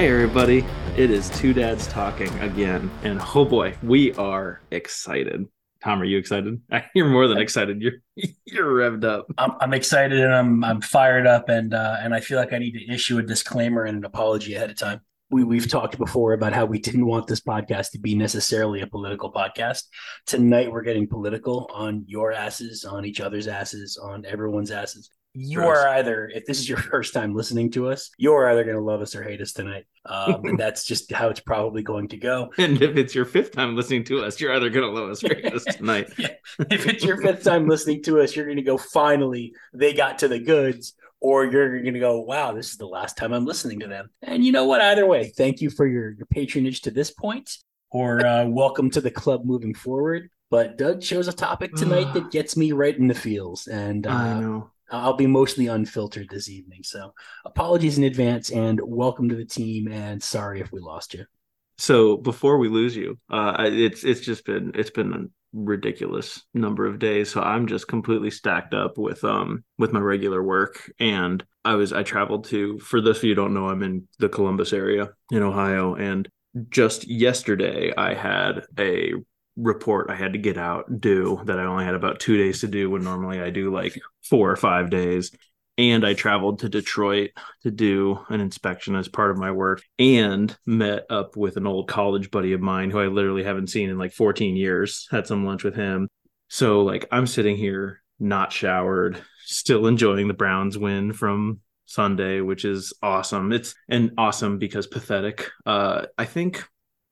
Hey, everybody. It is Two Dads Talking again. And oh boy, we are excited. Tom, are you excited? You're more than excited. You're you're revved up. I'm, I'm excited and I'm I'm fired up and uh, and I feel like I need to issue a disclaimer and an apology ahead of time. We we've talked before about how we didn't want this podcast to be necessarily a political podcast. Tonight we're getting political on your asses, on each other's asses, on everyone's asses you Gross. are either if this is your first time listening to us you're either going to love us or hate us tonight. Um, and that's just how it's probably going to go. And if it's your fifth time listening to us you're either going to love us or hate us tonight. Yeah. if it's your fifth time listening to us you're going to go finally they got to the goods or you're going to go wow this is the last time i'm listening to them. And you know what? Either way thank you for your, your patronage to this point or uh, welcome to the club moving forward. But doug chose a topic tonight that gets me right in the feels and uh, I know I'll be mostly unfiltered this evening. So apologies in advance and welcome to the team. And sorry if we lost you. So before we lose you, uh, it's it's just been it's been a ridiculous number of days. So I'm just completely stacked up with um with my regular work, and I was I traveled to. For those of you who don't know, I'm in the Columbus area in Ohio, and just yesterday I had a report I had to get out due that I only had about two days to do when normally I do like four or five days. And I traveled to Detroit to do an inspection as part of my work and met up with an old college buddy of mine who I literally haven't seen in like 14 years. Had some lunch with him. So, like, I'm sitting here not showered, still enjoying the Browns win from Sunday, which is awesome. It's and awesome because pathetic. Uh, I think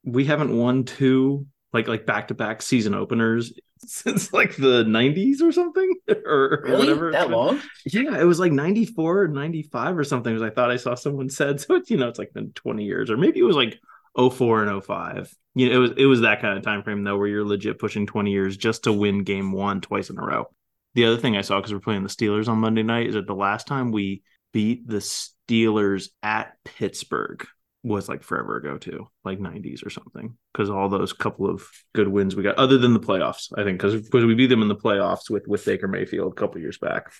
we haven't won two like like back to back season openers since like the 90s or something? Or, really? whatever that long? Yeah it was like 94 or 95 or something as i thought i saw someone said. So it's you know it's like been 20 years or maybe it was like 04 and 05 you know it was it was that kind of time frame though where you're legit pushing 20 years just to win game one twice in a row. The other thing i saw because we're playing the steelers on monday night is that the last time we beat the steelers at pittsburgh was like forever ago too, like 90s or something. Because all those couple of good wins we got, other than the playoffs, I think, because because we beat them in the playoffs with with Baker Mayfield a couple years back.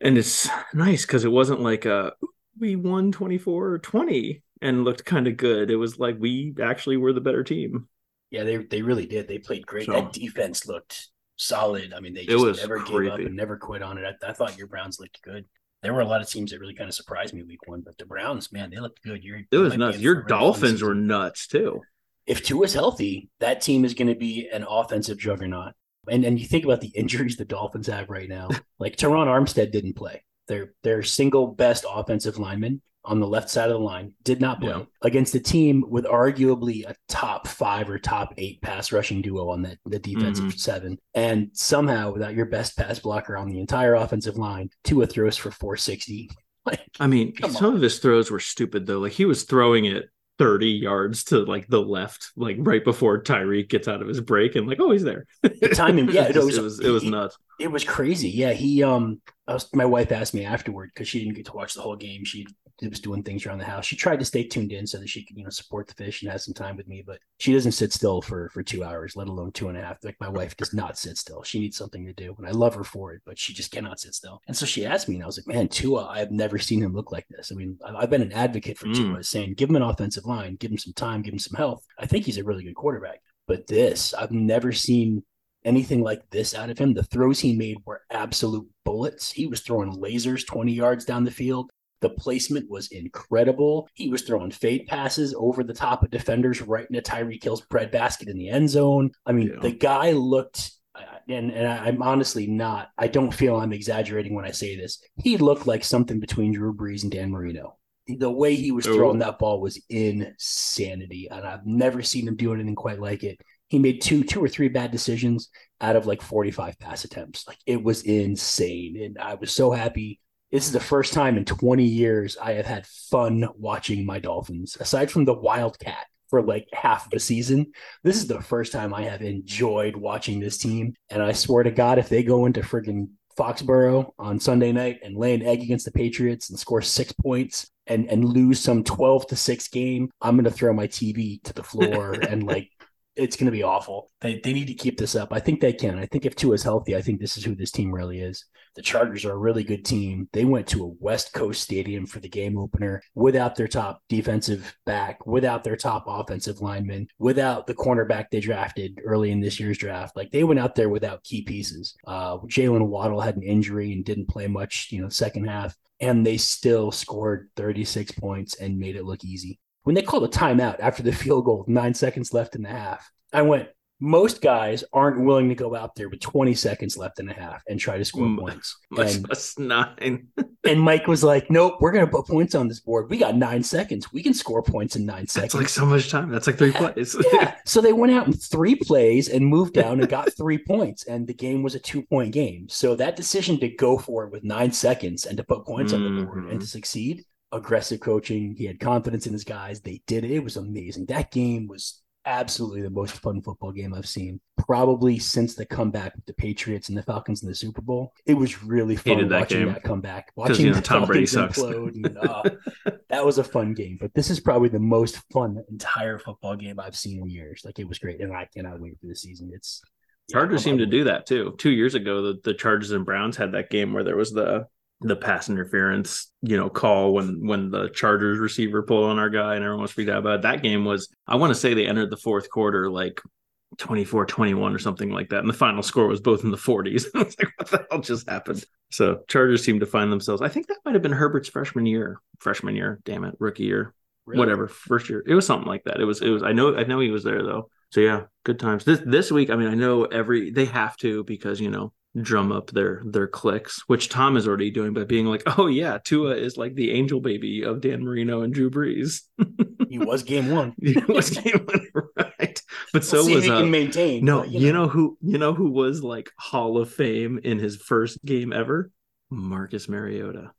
And it's nice because it wasn't like a we won 24 or 20 and looked kind of good. It was like we actually were the better team. Yeah, they they really did. They played great. So, that defense looked solid. I mean, they just never creepy. gave up and never quit on it. I, I thought your Browns looked good there were a lot of teams that really kind of surprised me week one, but the Browns, man, they looked good. You're, it was nuts. Your Dolphins were nuts too. If Tua's healthy, that team is going to be an offensive juggernaut. And and you think about the injuries the Dolphins have right now. like Terron Armstead didn't play. Their their single best offensive lineman on the left side of the line, did not blow yeah. against a team with arguably a top five or top eight pass rushing duo on that the defensive mm-hmm. seven. And somehow, without your best pass blocker on the entire offensive line, Tua throws for 460. Like, I mean, some on. of his throws were stupid though. Like he was throwing it 30 yards to like the left, like right before Tyreek gets out of his break, and like, oh, he's there. The timing, yeah, it, was, it was it was nuts. It, was crazy. Yeah, he um, was, my wife asked me afterward because she didn't get to watch the whole game. She was doing things around the house. She tried to stay tuned in so that she could, you know, support the fish and have some time with me, but she doesn't sit still for for two hours, let alone two and a half. Like my wife does not sit still. She needs something to do, and I love her for it, but she just cannot sit still. And so she asked me, and I was like, "Man, Tua, I've never seen him look like this. I mean, I've been an advocate for mm. Tua, saying give him an offensive line, give him some time, give him some health. I think he's a really good quarterback. But this, I've never seen anything like this out of him. The throws he made were absolute bullets. He was throwing lasers 20 yards down the field. The placement was incredible. He was throwing fade passes over the top of defenders right into Tyreek Hill's breadbasket in the end zone. I mean, yeah. the guy looked, uh, and, and I'm honestly not, I don't feel I'm exaggerating when I say this. He looked like something between Drew Brees and Dan Marino. The way he was throwing that ball was insanity, and I've never seen him do anything quite like it. He made two, two or three bad decisions out of like 45 pass attempts. Like it was insane, and I was so happy this is the first time in 20 years I have had fun watching my Dolphins. Aside from the Wildcat for like half of a season, this is the first time I have enjoyed watching this team. And I swear to God, if they go into friggin' Foxborough on Sunday night and lay an egg against the Patriots and score six points and and lose some 12 to 6 game, I'm gonna throw my TV to the floor and like it's going to be awful. They, they need to keep this up. I think they can. I think if Tua's healthy, I think this is who this team really is. The Chargers are a really good team. They went to a West Coast stadium for the game opener without their top defensive back, without their top offensive lineman, without the cornerback they drafted early in this year's draft. Like they went out there without key pieces. Uh, Jaylen Waddle had an injury and didn't play much, you know, second half, and they still scored 36 points and made it look easy. When they called a timeout after the field goal, nine seconds left in the half, I went, most guys aren't willing to go out there with 20 seconds left in a half and try to score mm, points. And, nine. and Mike was like, Nope, we're gonna put points on this board. We got nine seconds. We can score points in nine seconds. That's like so much time. That's like three yeah. plays. yeah. So they went out in three plays and moved down and got three points. And the game was a two-point game. So that decision to go for it with nine seconds and to put points mm-hmm. on the board and to mm-hmm. succeed, aggressive coaching. He had confidence in his guys. They did it. It was amazing. That game was absolutely the most fun football game I've seen probably since the comeback with the Patriots and the Falcons in the Super Bowl. It was really fun that watching game. that comeback, watching you know, the Tom Falcons Brady implode. And, uh, that was a fun game, but this is probably the most fun entire football game I've seen in years. Like it was great, and I cannot wait for the season. It's Chargers yeah, seem to do that too. Two years ago, the, the Chargers and Browns had that game where there was the the pass interference, you know, call when when the Chargers receiver pulled on our guy and everyone was freaked out about it. That game was, I want to say they entered the fourth quarter like 24 21 or something like that. And the final score was both in the 40s. I was like, what the hell just happened? So Chargers seem to find themselves. I think that might have been Herbert's freshman year. Freshman year, damn it, rookie year. Really? Whatever, first year. It was something like that. It was, it was, I know, I know he was there though. So yeah, good times. This this week, I mean, I know every they have to because you know drum up their their clicks, which Tom is already doing by being like, "Oh yeah, Tua is like the angel baby of Dan Marino and Drew Brees." he was game one. he was game one, right? But so we'll was uh, can maintain. No, but, you, know. you know who you know who was like Hall of Fame in his first game ever? Marcus Mariota.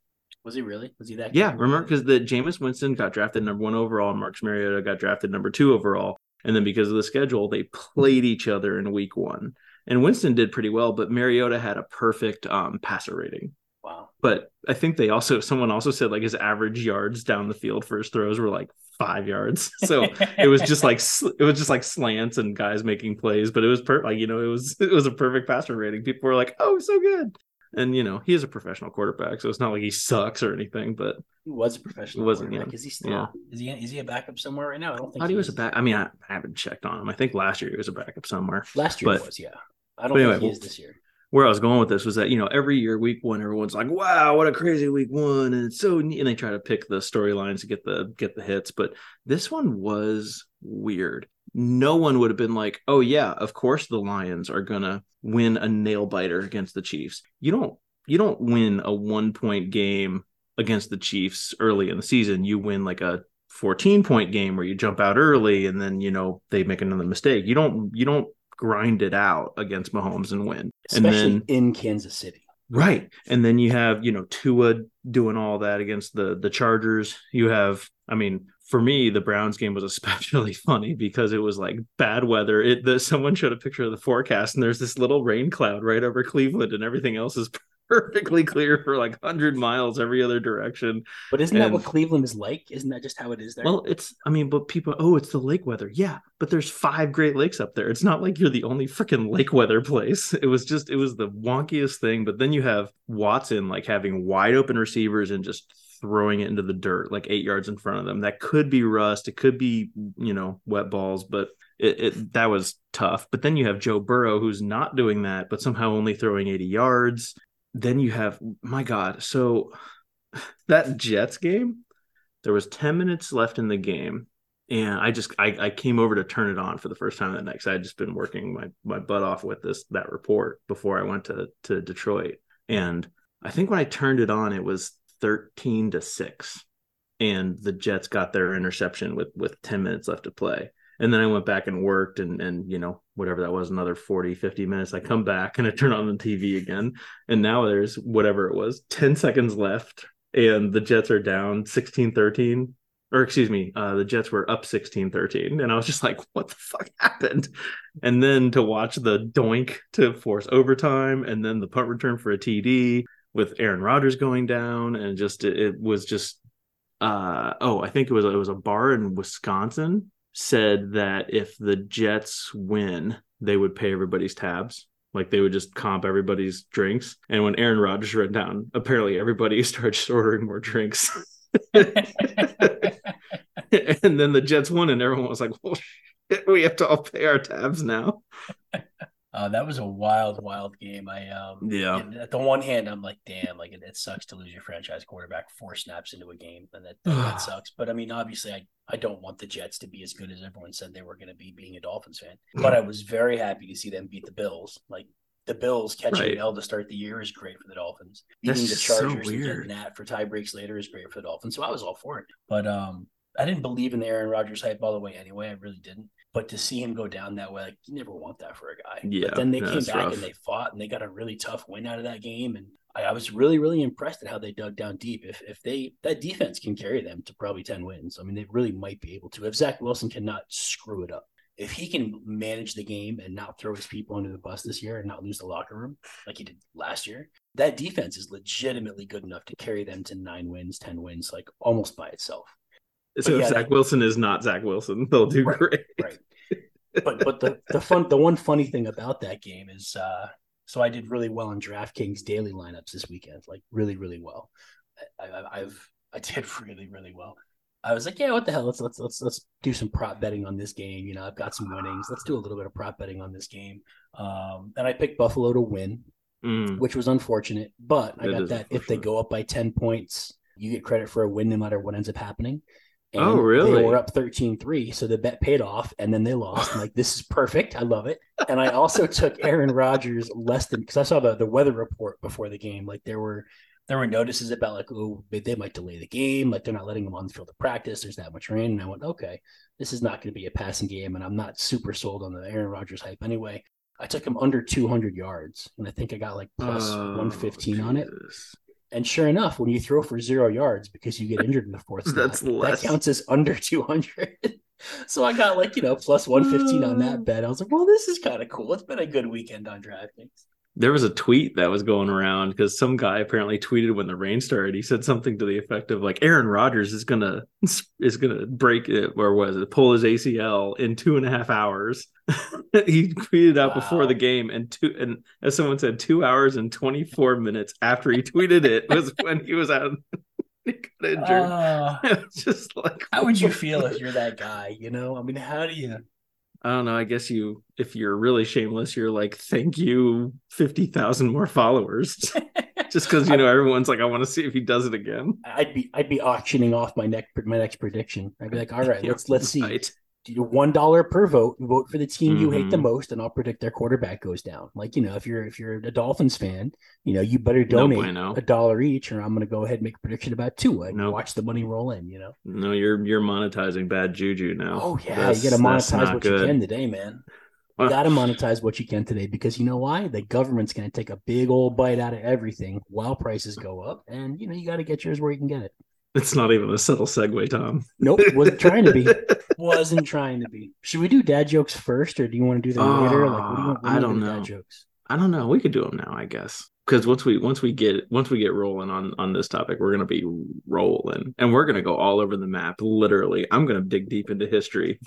Was he really? Was he that? Yeah, remember because the Jameis Winston got drafted number one overall, and Marcus Mariota got drafted number two overall, and then because of the schedule, they played each other in week one and Winston did pretty well, but Mariota had a perfect um, passer rating. Wow. But I think they also someone also said like his average yards down the field for his throws were like five yards. So it was just like it was just like slants and guys making plays, but it was per like you know it was it was a perfect passer rating. People were like, oh, so good. And you know he is a professional quarterback, so it's not like he sucks or anything. But he was a professional. He wasn't. Yeah. Is he still? Yeah. Is he? Is he a backup somewhere right now? I don't think. I thought he, was a back. I mean, I, haven't checked on him. I think last year he was a backup somewhere. Last year but, was, yeah. I don't anyway, think he is this year. Where I was going with this was that you know every year week one everyone's like wow what a crazy week one and it's so neat and they try to pick the storylines to get the get the hits but this one was weird no one would have been like, oh yeah, of course the Lions are gonna win a nail biter against the Chiefs. You don't you don't win a one point game against the Chiefs early in the season. You win like a 14 point game where you jump out early and then you know they make another mistake. You don't you don't grind it out against Mahomes and win. Especially and then in Kansas City. Right. And then you have, you know, Tua doing all that against the the Chargers. You have, I mean, for me, the Browns game was especially funny because it was like bad weather. It the someone showed a picture of the forecast and there's this little rain cloud right over Cleveland and everything else is perfectly clear for like 100 miles every other direction. But isn't and, that what Cleveland is like? Isn't that just how it is there? Well, it's, I mean, but people, oh, it's the lake weather. Yeah, but there's five Great Lakes up there. It's not like you're the only freaking lake weather place. It was just, it was the wonkiest thing. But then you have Watson like having wide open receivers and just throwing it into the dirt like eight yards in front of them. That could be rust. It could be, you know, wet balls, but it, it, that was tough. But then you have Joe Burrow who's not doing that, but somehow only throwing 80 yards then you have my god so that jets game there was 10 minutes left in the game and i just I, I came over to turn it on for the first time that night because i had just been working my, my butt off with this that report before i went to to detroit and i think when i turned it on it was 13 to 6 and the jets got their interception with with 10 minutes left to play. And then i went back and worked and and you know whatever that was another 40 50 minutes i come back and i turn on the tv again. And now there's whatever it was 10 seconds left and the jets are down 16 13 or excuse me uh, the jets were up 16 13 and i was just like what the fuck happened? And then to watch the doink to force overtime and then the punt return for a td with aaron rodgers going down and just it, it was just uh, oh i think it was it was a bar in wisconsin said that if the Jets win, they would pay everybody's tabs. Like they would just comp everybody's drinks. And when Aaron Rodgers went down, apparently everybody started ordering more drinks. and then the Jets won, and everyone was like, well, shit, we have to all pay our tabs now. Uh, that was a wild, wild game. I um Yeah. At the one hand, I'm like, damn, like it, it sucks to lose your franchise quarterback four snaps into a game, and that, that, that sucks. But I mean, obviously, I I don't want the Jets to be as good as everyone said they were going to be, being a Dolphins fan. But I was very happy to see them beat the Bills. Like the Bills catching Right. L to start the year is great for the Dolphins. That's Beating the just so Chargers and weird. getting that for tie breaks later is great for the Dolphins. So I was all for it. But um, I didn't believe in the Aaron Rodgers hype all the way anyway. I really didn't. But to see him go down that way, like you never want that for a guy. Yeah, But then they came back rough. and they fought and they got a really tough win out of that game. And I, I was really, really impressed at how they dug down deep. If if they that defense can carry them to probably 10 wins, I mean they really might be able to. If Zach Wilson cannot screw it up. If he can manage the game and not throw his people under the bus this year and not lose the locker room like he did last year, that defense is legitimately good enough to carry them to nine wins, 10 wins, like almost by itself. So yeah, if Zach Wilson is not Zach Wilson, they'll do Right, great. right. But but the the fun the one funny thing about that game is uh so I did really well in DraftKings daily lineups this weekend, like really really well. I, I, I've I did really really well. I was like, yeah, what the hell? Let's let's let's let's do some prop betting on this game. You know, I've got some winnings. Let's do a little bit of prop betting on this game. Um, and I picked Buffalo to win, Mm, which was unfortunate. But I It got that if they go up by 10 points, you get credit for a win no matter what ends up happening. Oh, really? They were up 13 3. So the bet paid off and then they lost. I'm like, this is perfect. I love it. And I also took Aaron Rodgers less than because I saw the, the weather report before the game. Like there were there were notices about like, oh, they, they might delay the game. Like they're not letting them on the field to practice. There's that much rain. And I went, okay, this is not going to be a passing game. And I'm not super sold on the Aaron Rodgers hype anyway. I took him under 200 yards, and I think I got like plus oh, 115 on it. And sure enough, when you throw for zero yards because you get injured in the fourth, That's that less. counts as under 200. so I got like, you know, plus 115 on that mm. bet. I was like, well, this is kind of cool. It's been a good weekend on DraftKings. There was a tweet that was going around because some guy apparently tweeted when the rain started. He said something to the effect of like Aaron Rodgers is gonna is gonna break it or was it pull his ACL in two and a half hours. he tweeted out before the game and two and as someone said, two hours and twenty four minutes after he tweeted it was when he was out. he got injured. Uh, just like how would you feel if you're that guy? You know, I mean, how do you? I don't know. I guess you, if you're really shameless, you're like, thank you, 50,000 more followers. Just because, you know, everyone's like, I want to see if he does it again. I'd be I'd be auctioning off my next my next prediction. I'd be like, all right, let's let's see. Right. You one dollar per vote. You vote for the team you hate the Mhm. most, and I'll predict their quarterback goes down. Like you know, if you're if you're a Dolphins fan, you know you better No donate bueno. a dollar each, or I'm going to go ahead and make a prediction about Tua and Nope. watch the money roll in. You know. No, you're you're monetizing bad juju now. Oh yeah, That's- you got to monetize what you can today, man. You got to monetize what you can today because you know why? The government's going to take a big old bite out of everything while prices go up, and you know you got to get yours where you can get it. It's not even a subtle segue, Tom. Nope, wasn't trying to be. Wasn't trying to be. Should we do dad jokes first, or do you want to do them later? Like, what do you want? Uh, I do you don't do know. Dad jokes. I don't know. We could do them now, I guess. Because once we once we get once we get rolling on on this topic, we're gonna be rolling, and we're gonna go all over the map. Literally, I'm gonna dig deep into history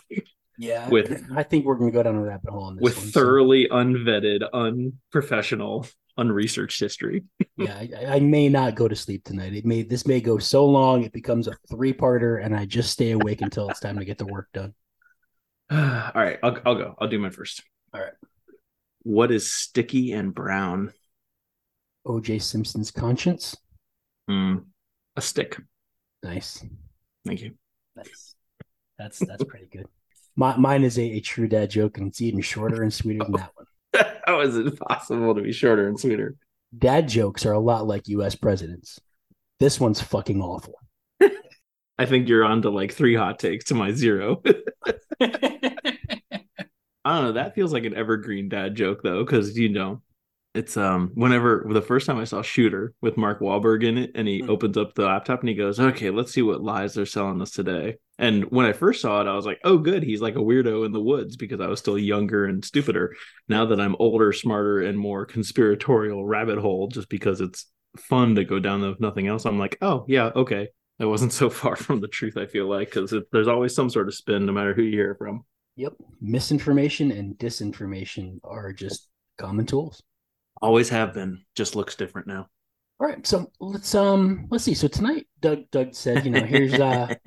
Yeah, With- I think we're gonna go down a rabbit hole on this with one. so, thoroughly unvetted, unprofessional, unresearched history. yeah, I, I may not go to sleep tonight. It may this may go so long it becomes a three parter, and I just stay awake until it's time to get the work done. all right, I'll I'll go. I'll do my first. All right. What is sticky and brown? O.J. Simpson's conscience. Hmm, a stick. Nice, Thank you. nice. That's that's pretty good. My, mine is a, a true dad joke, and it's even shorter and sweeter than that one. How is it possible to be shorter and sweeter? Dad jokes are a lot like U.S. presidents. This one's fucking awful. I think you're on to like three hot takes to my zero. I don't know. That feels like an evergreen dad joke though, because you know, it's um whenever the first time I saw Shooter with Mark Wahlberg in it, and he Hmm. opens up the laptop and he goes, "Okay, let's see what lies they're selling us today." And when I first saw it, I was like, "Oh, good, he's like a weirdo in the woods," because I was still younger and stupider. Now that I'm older, smarter, and more conspiratorial rabbit hole, just because it's fun to go down the if nothing else, I'm like, "Oh yeah, okay." That wasn't so far from the truth, I feel like, because there's always some sort of spin, no matter who you hear it from. Yep. Misinformation and disinformation are just common tools. Always have been. Just looks different now. All right, so let's um let's see. So tonight, Doug Doug said, you know, here's uh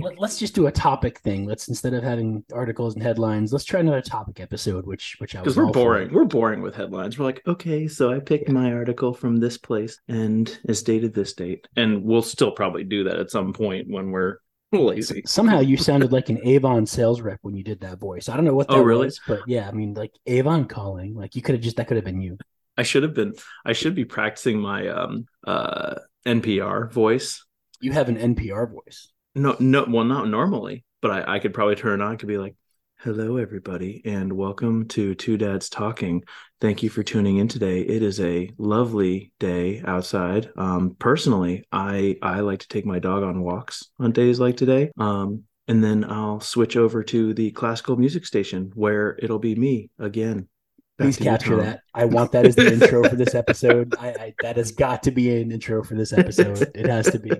let, us just do a topic thing. Let's instead of having articles and headlines, let's try another topic episode. Which which I was because we're boring. For. We're boring with headlines. We're like, okay, so I picked yeah. my article from this place and it's dated this date, and we'll still probably do that at some point when we're lazy. Somehow you sounded like an Avon sales rep when you did that voice. I don't know what oh, that oh, really? was, but yeah, I mean, like Avon calling, like you could have just that could have been you. I should have been. I should be practicing my um uh NPR voice. You have an NPR voice. No, no. Well, not normally, but I, I could probably turn it on. I could be like, "Hello, everybody, and welcome to Two Dads Talking. Thank you for tuning in today. It is a lovely day outside. Um, personally, I I like to take my dog on walks on days like today. Um, and then I'll switch over to the classical music station where it'll be me again Please capture that. I want that as the intro for this episode. I, I, that has got to be an intro for this episode. It has to be.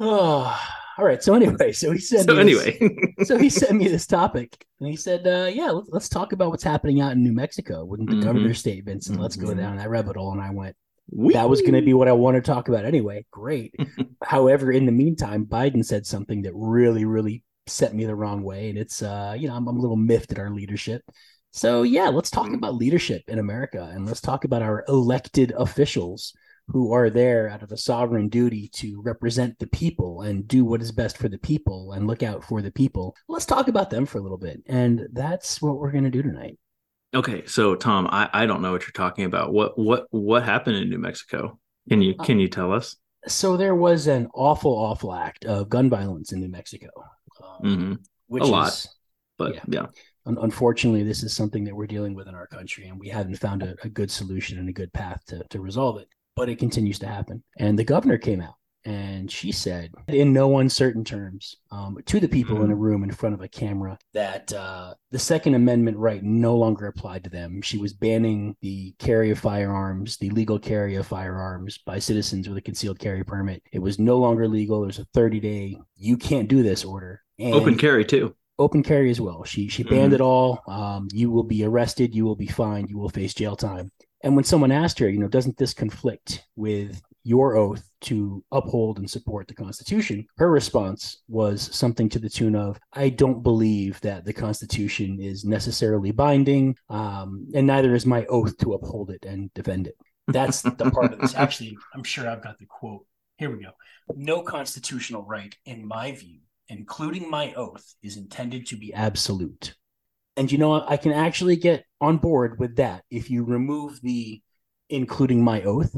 Oh, all right. So anyway, so he said. So anyway, so he sent me this topic, and he said, uh, "Yeah, let's, let's, talk about what's happening out in New Mexico with the mm-hmm. governor's statements, and mm-hmm. let's go mm-hmm. down that rabbit hole." And I went, Whee! "That was going to be what I want to talk about anyway." Great. However, in the meantime, Biden said something that really, really set me the wrong way, and it's, uh, you know, I'm, I'm a little miffed at our leadership. So, yeah, let's talk about leadership in America and let's talk about our elected officials who are there out of a sovereign duty to represent the people and do what is best for the people and look out for the people. Let's talk about them for a little bit. And that's what we're going to do tonight. Okay, so Tom, I, I don't know what you're talking about. What what what happened in New Mexico? Can you can you tell us? So there was an awful, awful act of gun violence in New Mexico, um, mm-hmm. which a lot, is, but yeah. yeah unfortunately, this is something that we're dealing with in our country, and we haven't found a, a, good solution and a good path to, to resolve it. But it continues to happen. And the governor came out and she said, in no uncertain terms, um, to the people mm-hmm. in a room in front of a camera, that uh, the Second Amendment right no longer applied to them. She was banning the carry of firearms, the legal carry of firearms by citizens with a concealed carry permit. It was no longer legal. There's a 30 day, you can't do this order. And Open carry, too open carry as well. She she banned mm-hmm. it all. Um, you will be arrested. You will be fined. You will face jail time. And when someone asked her, you know, doesn't this conflict with your oath to uphold and support the Constitution? Her response was something to the tune of, "I don't believe that the Constitution is necessarily binding, um, and neither is my oath to uphold it and defend it." That's the part of this. Actually, I'm sure I've got the quote. Here we go. No constitutional right, in my view, including my oath, is intended to be absolute. And you know what? I can actually get on board with that if you remove the including my oath,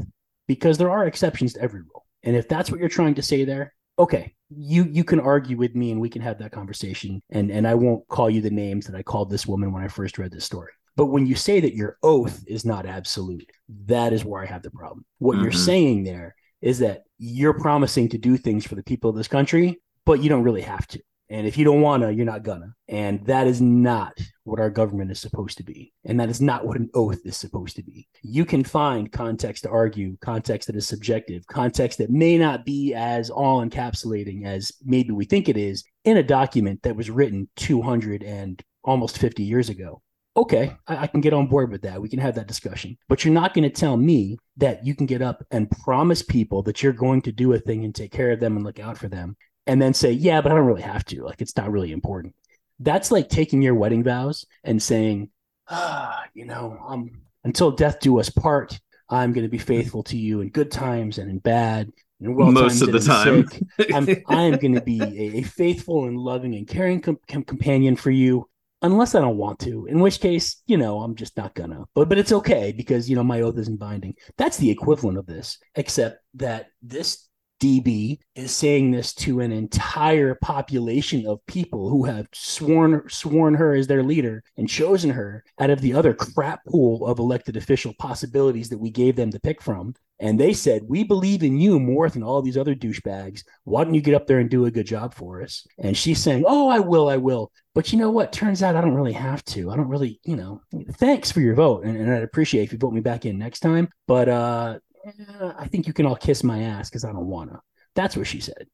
because there are exceptions to every rule. And if that's what you're trying to say there, okay, you you can argue with me and we can have that conversation. And and I won't call you the names that I called this woman when I first read this story. But when you say that your oath is not absolute, that is where I have the problem. What mm-hmm. you're saying there is that you're promising to do things for the people of this country but you don't really have to. And if you don't want to, you're not gonna. And that is not what our government is supposed to be. And that is not what an oath is supposed to be. You can find context to argue, context that is subjective, context that may not be as all encapsulating as maybe we think it is in a document that was written 200 and almost 50 years ago. Okay, I, I can get on board with that. We can have that discussion. But you're not going to tell me that you can get up and promise people that you're going to do a thing and take care of them and look out for them and then say, yeah, but I don't really have to. Like, it's not really important. That's like taking your wedding vows and saying, ah, you know, um, until death do us part, I'm going to be faithful to you in good times and in bad. And well Most of the time, I'm, I'm going to be a, a, faithful and loving and caring com- com- companion for you, unless I don't want to. In which case, you know, I'm just not gonna. But but it's okay because you know my oath isn't binding. That's the equivalent of this, except that this DB is saying this to an entire population of people who have sworn sworn her as their leader and chosen her out of the other crap pool of elected official possibilities that we gave them to pick from. And they said, We believe in you more than all these other douchebags. Why don't you get up there and do a good job for us? And she's saying, Oh, I will, I will. But you know what? Turns out I don't really have to. I don't really, you know, thanks for your vote. And, and I'd appreciate if you vote me back in next time. But uh I think you can all kiss my ass because I don't want to. That's what she said.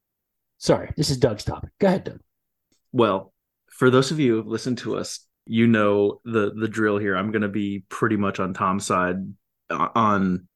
Sorry, this is Doug's topic. Go ahead, Doug. Well, for those of you who've listened to us, you know the the drill here. I'm going to be pretty much on Tom's side uh, on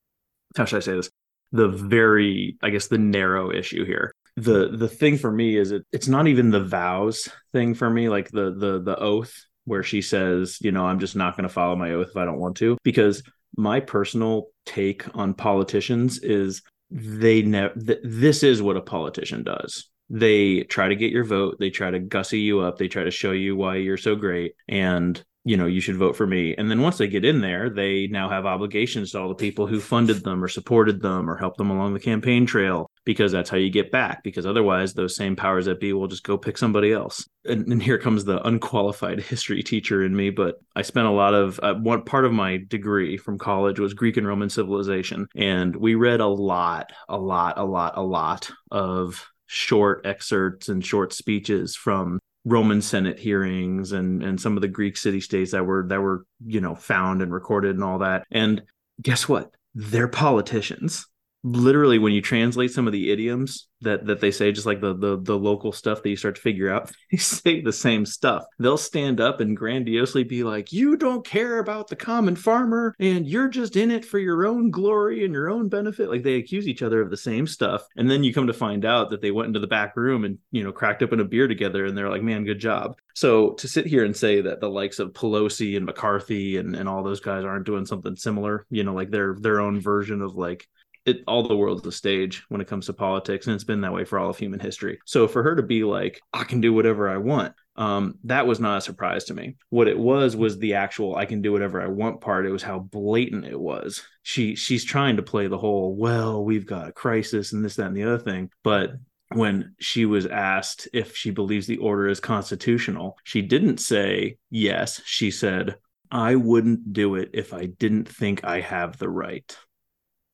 how should I say this? The very, I guess, the narrow issue here. The the thing for me is it it's not even the vows thing for me, like the the the oath where she says, you know, I'm just not going to follow my oath if I don't want to, because my personal take on politicians is they never th- this is what a politician does. They try to get your vote. They try to gussy you up. They try to show you why you're so great and you know you should vote for me. And then once they get in there they now have obligations to all the people who funded them or supported them or helped them along the campaign trail because that's how you get back because otherwise those same powers that be will just go pick somebody else and, and here comes the unqualified history teacher in me but i spent a lot of uh, one part of my degree from college was greek and roman civilization and we read a lot a lot a lot a lot of short excerpts and short speeches from Roman Senate hearings and and some of the Greek city states that were that were you know found and recorded and all that. And guess what? They're politicians literally when you translate some of the idioms that that they say just like the the the local stuff that you start to figure out they say the same stuff. They'll stand up and grandiosely be like you don't care about the common farmer and you're just in it for your own glory and your own benefit. Like they accuse each other of the same stuff. And then you come to find out that they went into the back room and you know cracked open a beer together and they're like man good job. So to sit here and say that the likes of Pelosi and McCarthy and, and all those guys aren't doing something similar, you know, like their their own version of like it all the world's a stage when it comes to politics and it's been that way for all of human history. So for her to be like i can do whatever i want um, that was not a surprise to me. What it was was the actual i can do whatever i want part. It was how blatant it was. She she's trying to play the whole well we've got a crisis and this that and the other thing. But when she was asked if she believes the order is constitutional she didn't say yes. She said i wouldn't do it if i didn't think i have the right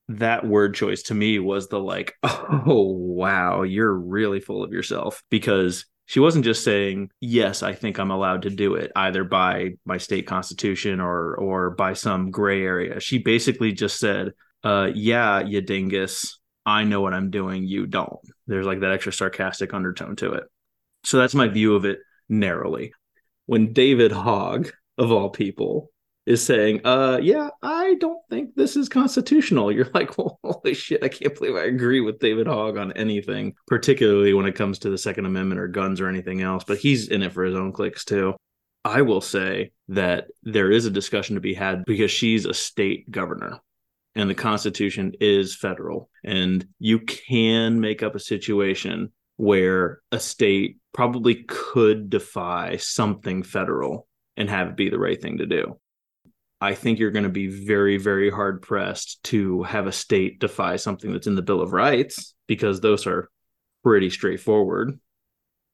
that word choice to me was the like, oh, wow, you're really full of yourself because she wasn't just saying, yes, I think I'm allowed to do it either by my state constitution or, or by some gray area. She basically just said, uh, yeah, you dingus, I know what I'm doing. You don't. There's like that extra sarcastic undertone to it. So that's my view of it narrowly. When David Hogg, of all people, is saying, uh, yeah, I don't think this is constitutional. You're like, well, holy shit, I can't believe I agree with David Hogg on anything, particularly when it comes to the Second Amendment or guns or anything else. But he's in it for his own clicks too. I will say that there is a discussion to be had because she's a state governor and the Constitution is federal. And you can make up a situation where a state probably could defy something federal and have it be the right thing to do. I think you're going to be very, very hard pressed to have a state defy something that's in the Bill of Rights because those are pretty straightforward.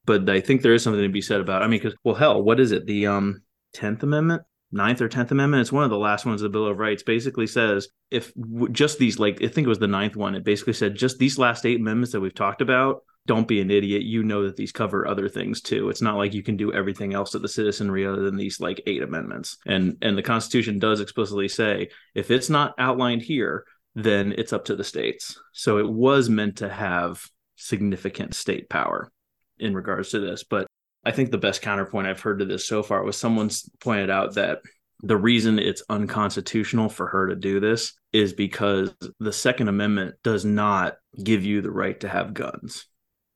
But I think there is something to be said about. I mean, because well, hell, what is it? The um Tenth Amendment, Ninth or Tenth Amendment? It's one of the last ones the Bill of Rights. Basically says if just these, like I think it was the ninth one. It basically said just these last eight amendments that we've talked about don't be an idiot. You know that these cover other things too. It's not like you can do everything else to the citizenry other than these like eight amendments. And and the Constitution does explicitly say if it's not outlined here, then it's up to the states. So it was meant to have significant state power in regards to this. But I think the best counterpoint I've heard to this so far was someone's pointed out that the reason it's unconstitutional for her to do this is because the Second Amendment does not give you the right to have guns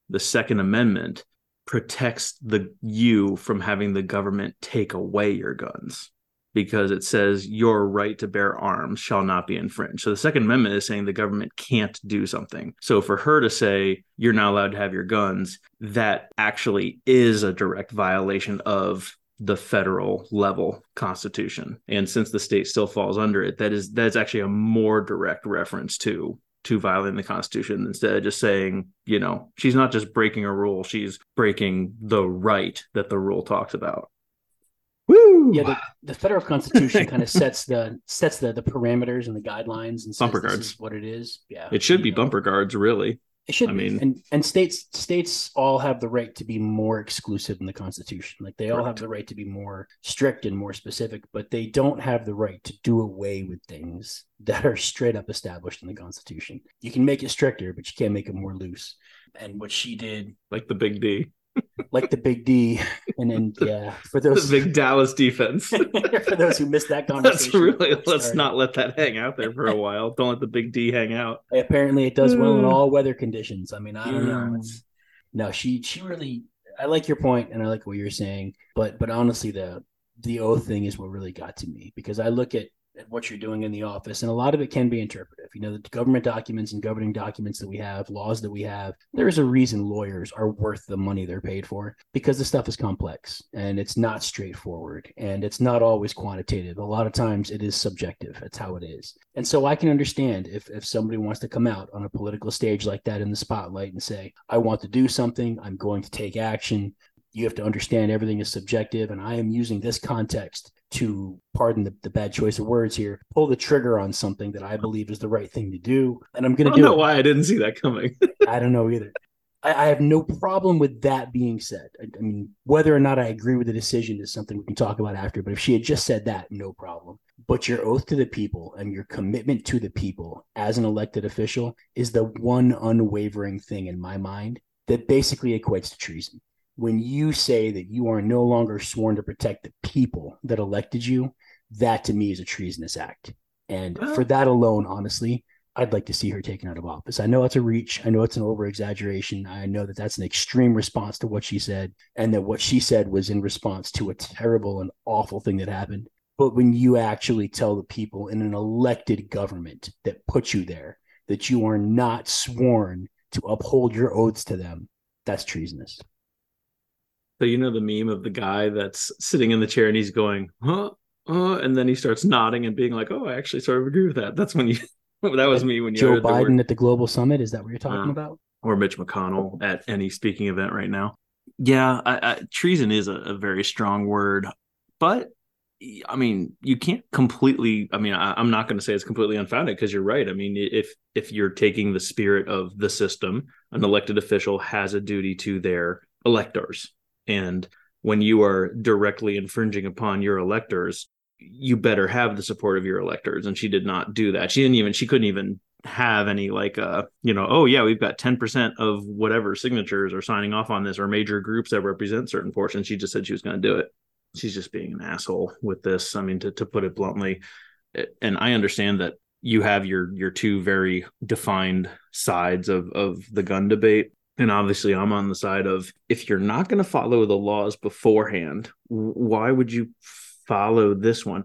the Second Amendment protects the you from having the government take away your guns because it says your right to bear arms shall not be infringed. So the Second Amendment is saying the government can't do something. So for her to say you're not allowed to have your guns, that actually is a direct violation of the federal level constitution. And since the state still falls under it, that is that's actually a more direct reference to to violating the Constitution instead of just saying, you know, she's not just breaking a rule, she's breaking the right that the rule talks about. Woo! Yeah, the, the federal constitution kind of sets the sets the the parameters and the guidelines and bumper guards. what it is. Yeah, it should be know. bumper guards, really. It should. I be. mean, and and states states all have the right to be more exclusive in the Constitution. Like they all have the right to be more strict and more specific, but they don't have the right to do away with things that are straight up established in the Constitution. You can make it stricter, but you can't make it more loose. and what she did, like the big D, like the big D, and then yeah, for those the big Dallas defense. for those who missed that conversation, let's really let's not let that hang out there for a while. Don't let the big D hang out. Apparently, it does well in Mm. all weather conditions. I mean, I don't know. Mm. It's, no, she she really. I like your point, and I like what you're saying, but but honestly, the the O thing is what really got to me because I look at, at what you're doing in the office, and a lot of it can be interpretive. You know, the government documents and governing documents that we have, laws that we have, there is a reason lawyers are worth the money they're paid for because the stuff is complex and it's not straightforward and it's not always quantitative. A lot of times it is subjective. That's how it is. And so I can understand if if somebody wants to come out on a political stage like that in the spotlight and say, I want to do something, I'm going to take action you have to understand everything is subjective and i am using this context to pardon the, the bad choice of words here pull the trigger on something that i believe is the right thing to do and i'm going to don't do know it. why I didn't see that coming. i don't know either. I, I have no problem with that being said. I, I mean whether or not i agree with the decision is something we can talk about after but if she had just said that no problem. But your oath to the people and your commitment to the people as an elected official is the one unwavering thing in my mind that basically equates to treason when you say that you are no longer sworn to protect the people that elected you, that to me is a treasonous act. And for that alone, honestly, I'd like to see her taken out of office. I know it's a reach. I know it's an over exaggeration. I know that that's an extreme response to what she said, and that what she said was in response to a terrible and awful thing that happened. But when you actually tell the people in an elected government that put you there that you are not sworn to uphold your oaths to them, that's treasonous. So you know the meme of the guy that's sitting in the chair and he's going, huh, uh, and then he starts nodding and being like, "Oh, I actually sort of agree with that." That's when you. that was me when you Joe uttered the Biden at the global summit. Is that what you're talking Uh, about? or Mitch McConnell at any speaking event right now. Yeah, I, I, treason is a, a very strong word, but I mean, you can't completely. I mean, I, I'm not going to say it's completely unfounded because you're right. I mean, if if you're taking the spirit of the system, an elected official has a duty to their electors, and when you are directly infringing upon your electors, you better have the support of your electors. And she did not do that. She didn't even. She couldn't even have any like uh you know oh yeah we've got 10% of whatever signatures are signing off on this or major groups that represent certain portions she just said she was going to do it she's just being an asshole with this i mean to, to put it bluntly and i understand that you have your your two very defined sides of of the gun debate and obviously i'm on the side of if you're not going to follow the laws beforehand why would you follow this one?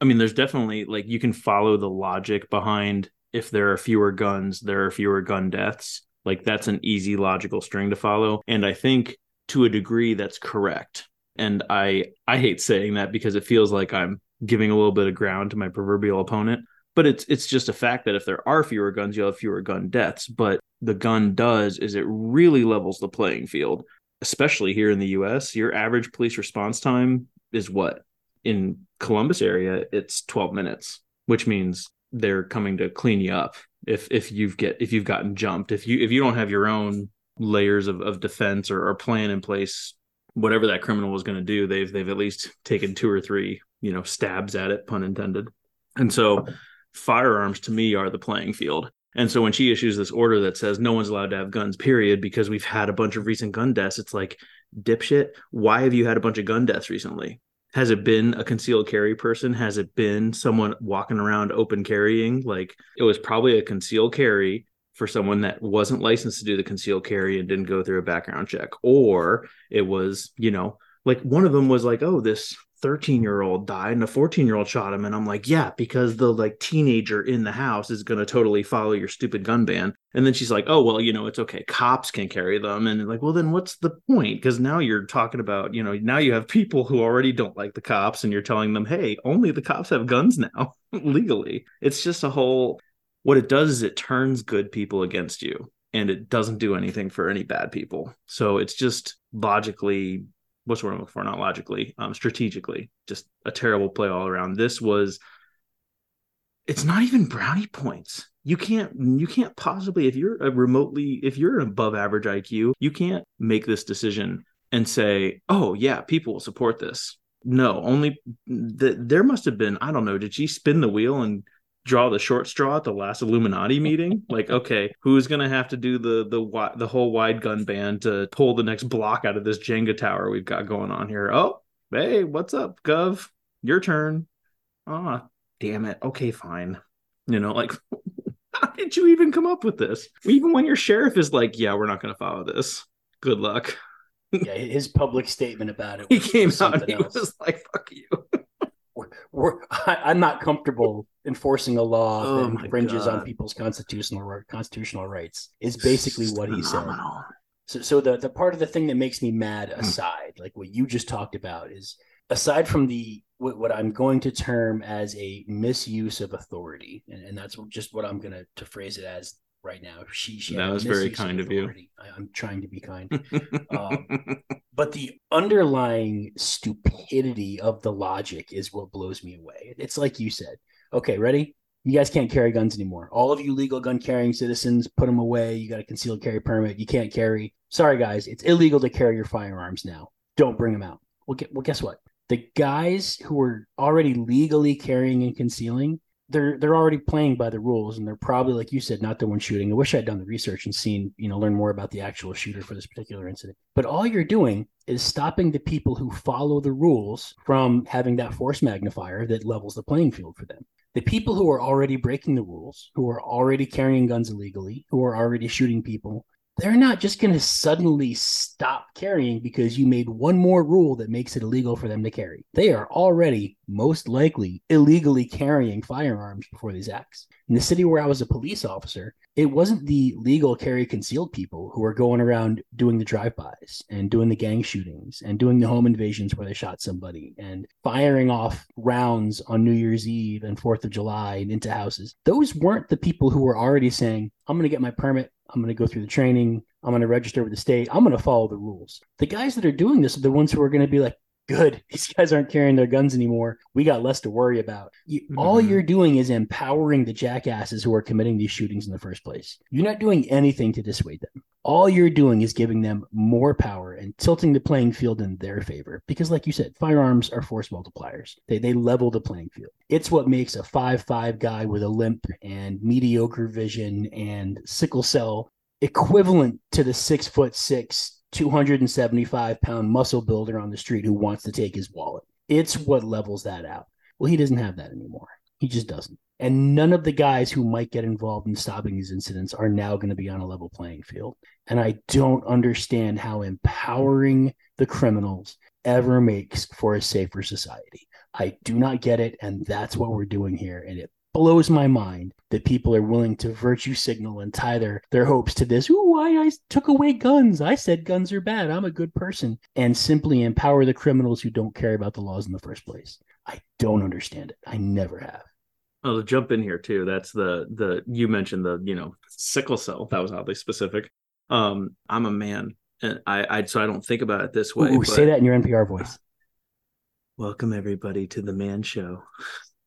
I mean there's definitely like you can follow the logic behind if there are fewer guns there are fewer gun deaths. Like that's an easy logical string to follow and i think to a degree that's correct. And i i hate saying that because it feels like i'm giving a little bit of ground to my proverbial opponent but it's it's just a fact that if there are fewer guns you'll have fewer gun deaths. But the gun does is it really levels the playing field especially here in the US your average police response time is what? In Columbus area it's 12 minutes which means they're coming to clean you up. If if you've get if you've gotten jumped if you if you don't have your own layers of, of defense or, or plan in place whatever that criminal was going to do they've they've at least taken two or three you know stabs at it pun intended. And so firearms to me are the playing field. And so when she issues this order that says no one's allowed to have guns period because we've had a bunch of recent gun deaths it's like dipshit why have you had a bunch of gun deaths recently? Has it been a concealed carry person? Has it been someone walking around open carrying? Like it was probably a concealed carry for someone that wasn't licensed to do the concealed carry and didn't go through a background check. Or it was you know like one of them was like oh this 13 year old died and a 14 year old shot him. And i'm like yeah because the like teenager in the house is going to totally follow your stupid gun ban. And then she's like oh well you know it's okay. Cops can carry them. And like well then what's the point? Because now you're talking about you know now you have people who already don't like the cops and you're telling them hey only the cops have guns now legally. It's just a whole what it does is it turns good people against you and it doesn't do anything for any bad people. So it's just logically what's word I'm looking for? Not logically, um, strategically, just a terrible play all around. This was, it's not even brownie points. You can't, you can't possibly, if you're a remotely, if you're an above average IQ, you can't make this decision and say, oh yeah, people will support this. No, only that there must have been, I don't know, did she spin the wheel and draw the short straw at the last Illuminati meeting. like, okay, who's gonna have to do the the the whole wide gun ban to pull the next block out of this Jenga tower we've got going on here? Oh, hey, what's up, Gov? Your turn. Ah, damn it. Okay, fine. You know, like how did you even come up with this? Even when your sheriff is like, yeah, we're not going to follow this. Good luck. yeah, his public statement about it. he came out and he else. was like, fuck you. I, am not comfortable enforcing a law oh that infringes God. on people's constitutional constitutional rights. Is basically what he said. So, so the the part of the thing that makes me mad, hmm. aside, like what you just talked about, is aside from the what, I'm going to term as a misuse of authority, and, and that's just what I'm going to to phrase it as right now. She, she that was very kind of, you. I, am trying to be kind, um, but the underlying stupidity of the logic is what blows me away. It's like you said. Okay, ready? You guys can't carry guns anymore. All of you legal gun carrying citizens, put them away. You got a concealed carry permit. You can't carry. Sorry, guys, it's illegal to carry your firearms now. Don't bring them out. Well, get, well, guess what? the guys who were already legally carrying and concealing they're they're already playing by the rules and they're probably like you said not the one shooting. I wish i'd done the research and seen you know learn more about the actual shooter for this particular incident. But all you're doing is stopping the people who follow the rules from having that force magnifier that levels the playing field for them. The people who are already breaking the rules who are already carrying guns illegally who are already shooting people they're not just going to suddenly stop carrying because you made one more rule that makes it illegal for them to carry. They are already most likely illegally carrying firearms before these acts. In the city where I was a police officer, it wasn't the legal carry concealed people who were going around doing the drive-bys and doing the gang shootings and doing the home invasions where they shot somebody and firing off rounds on New Year's Eve and 4th of July and into houses. Those weren't the people who were already saying, I'm going to get my permit I'm going to go through the training. I'm going to register with the state. I'm going to follow the rules. The guys that are doing this are the ones who are going to be like, good, these guys aren't carrying their guns anymore. We got less to worry about. You, mm-hmm. All you're doing is empowering the jackasses who are committing these shootings in the first place. You're not doing anything to dissuade them. All you're doing is giving them more power and tilting the playing field in their favor. Because, like you said, firearms are force multipliers. They, they level the playing field. It's what makes a five-five guy with a limp and mediocre vision and sickle cell equivalent to the six foot six 275 pound muscle builder on the street who wants to take his wallet. It's what levels that out. Well, he doesn't have that anymore. He just doesn't. And none of the guys who might get involved in stopping these incidents are now going to be on a level playing field. And I don't understand how empowering the criminals ever makes for a safer society. I do not get it. And that's what we're doing here. And it blows my mind that people are willing to virtue signal and tie their, their hopes to this. Ooh, why I took away guns. I said guns are bad. I'm a good person. And simply empower the criminals who don't care about the laws in the first place. I don't understand it. I never have. I'll jump in here too. That's the the you mentioned the you know sickle cell. That was oddly specific. Um, I'm a man, and I, I so I don't think about it this way. Ooh, but... say that in your NPR voice. Welcome everybody to the Man Show.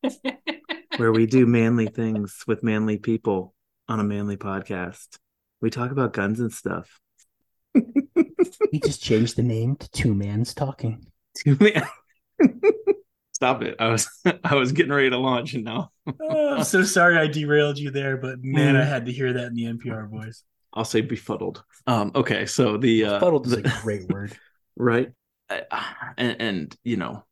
where we do manly things with manly people on a manly podcast. We talk about guns and stuff. we just changed the name to Two Mans Talking. Two Man. Stop it! I was I was getting ready to launch, and now oh, I'm so sorry I derailed you there, but man, mm. I had to hear that in the NPR voice. I'll say befuddled. Um, okay, so the uh, befuddled is a great word, right? And, and you know,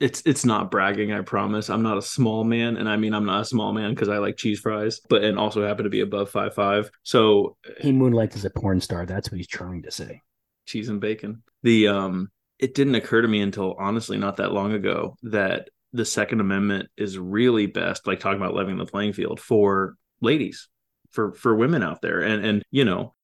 it's it's not bragging i promise. I'm not a small man and i mean i'm not a small man because i like cheese fries but and also happen to be above five five. So he moonlights as a porn star. That's what he's trying to say. Cheese and bacon. The um it didn't occur to me until honestly not that long ago that the second amendment is really best like talking about leveling the playing field for ladies for for women out there. And and you know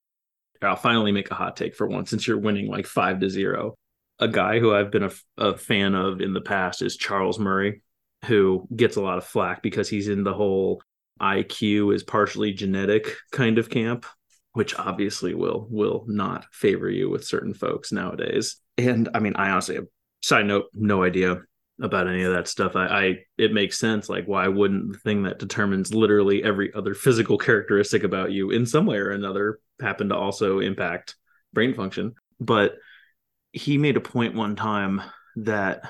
I'll finally make a hot take for once since you're winning like five to zero a guy who I've been a, a, fan of in the past is Charles Murray, who gets a lot of flack because he's in the whole IQ is partially genetic kind of camp, which obviously will will not favor you with certain folks nowadays. And I mean, I honestly, side note, no idea about any of that stuff. I, I it makes sense. Like, why wouldn't the thing that determines literally every other physical characteristic about you in some way or another happen to also impact brain function? But he made a point one time that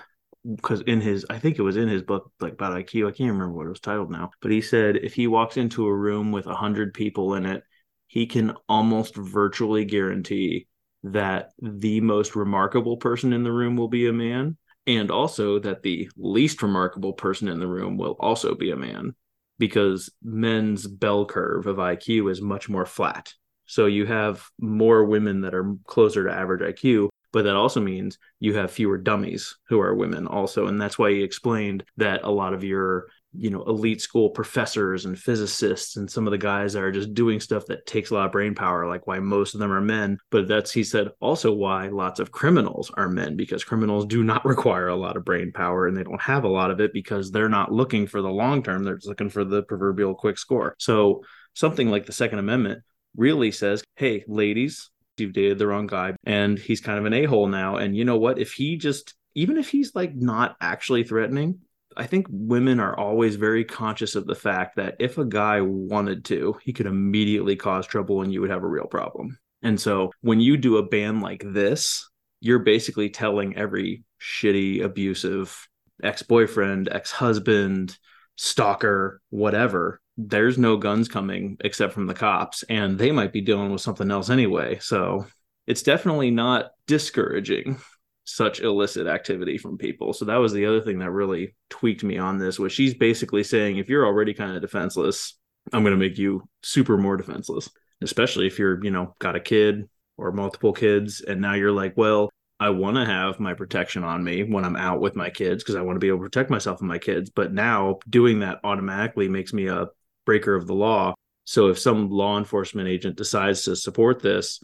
because in his I think it was in his book like about IQ. I can't remember what it was titled now, but he said if he walks into a room with a hundred people in it, he can almost virtually guarantee that the most remarkable person in the room will be a man, and also that the least remarkable person in the room will also be a man, because men's bell curve of IQ is much more flat. So you have more women that are closer to average IQ, but that also means you have fewer dummies who are women also and that's why he explained that a lot of your you know elite school professors and physicists and some of the guys are just doing stuff that takes a lot of brain power like why most of them are men. But that's he said also why lots of criminals are men because criminals do not require a lot of brain power and they don't have a lot of it because they're not looking for the long term. They're just looking for the proverbial quick score. So something like the second amendment really says hey ladies you've dated the wrong guy and he's kind of an a-hole now. And you know what? If he just even if he's like not actually threatening i think women are always very conscious of the fact that if a guy wanted to he could immediately cause trouble and you would have a real problem. And so when you do a ban like this you're basically telling every shitty abusive ex-boyfriend ex-husband stalker whatever there's no guns coming except from the cops and they might be dealing with something else anyway. So it's definitely not discouraging such illicit activity from people. So that was the other thing that really tweaked me on this was she's basically saying if you're already kind of defenseless i'm going to make you super more defenseless. Especially if you're you know got a kid or multiple kids and now you're like well I want to have my protection on me when I'm out with my kids because I want to be able to protect myself and my kids. But now doing that automatically makes me a breaker of the law. So if some law enforcement agent decides to support this,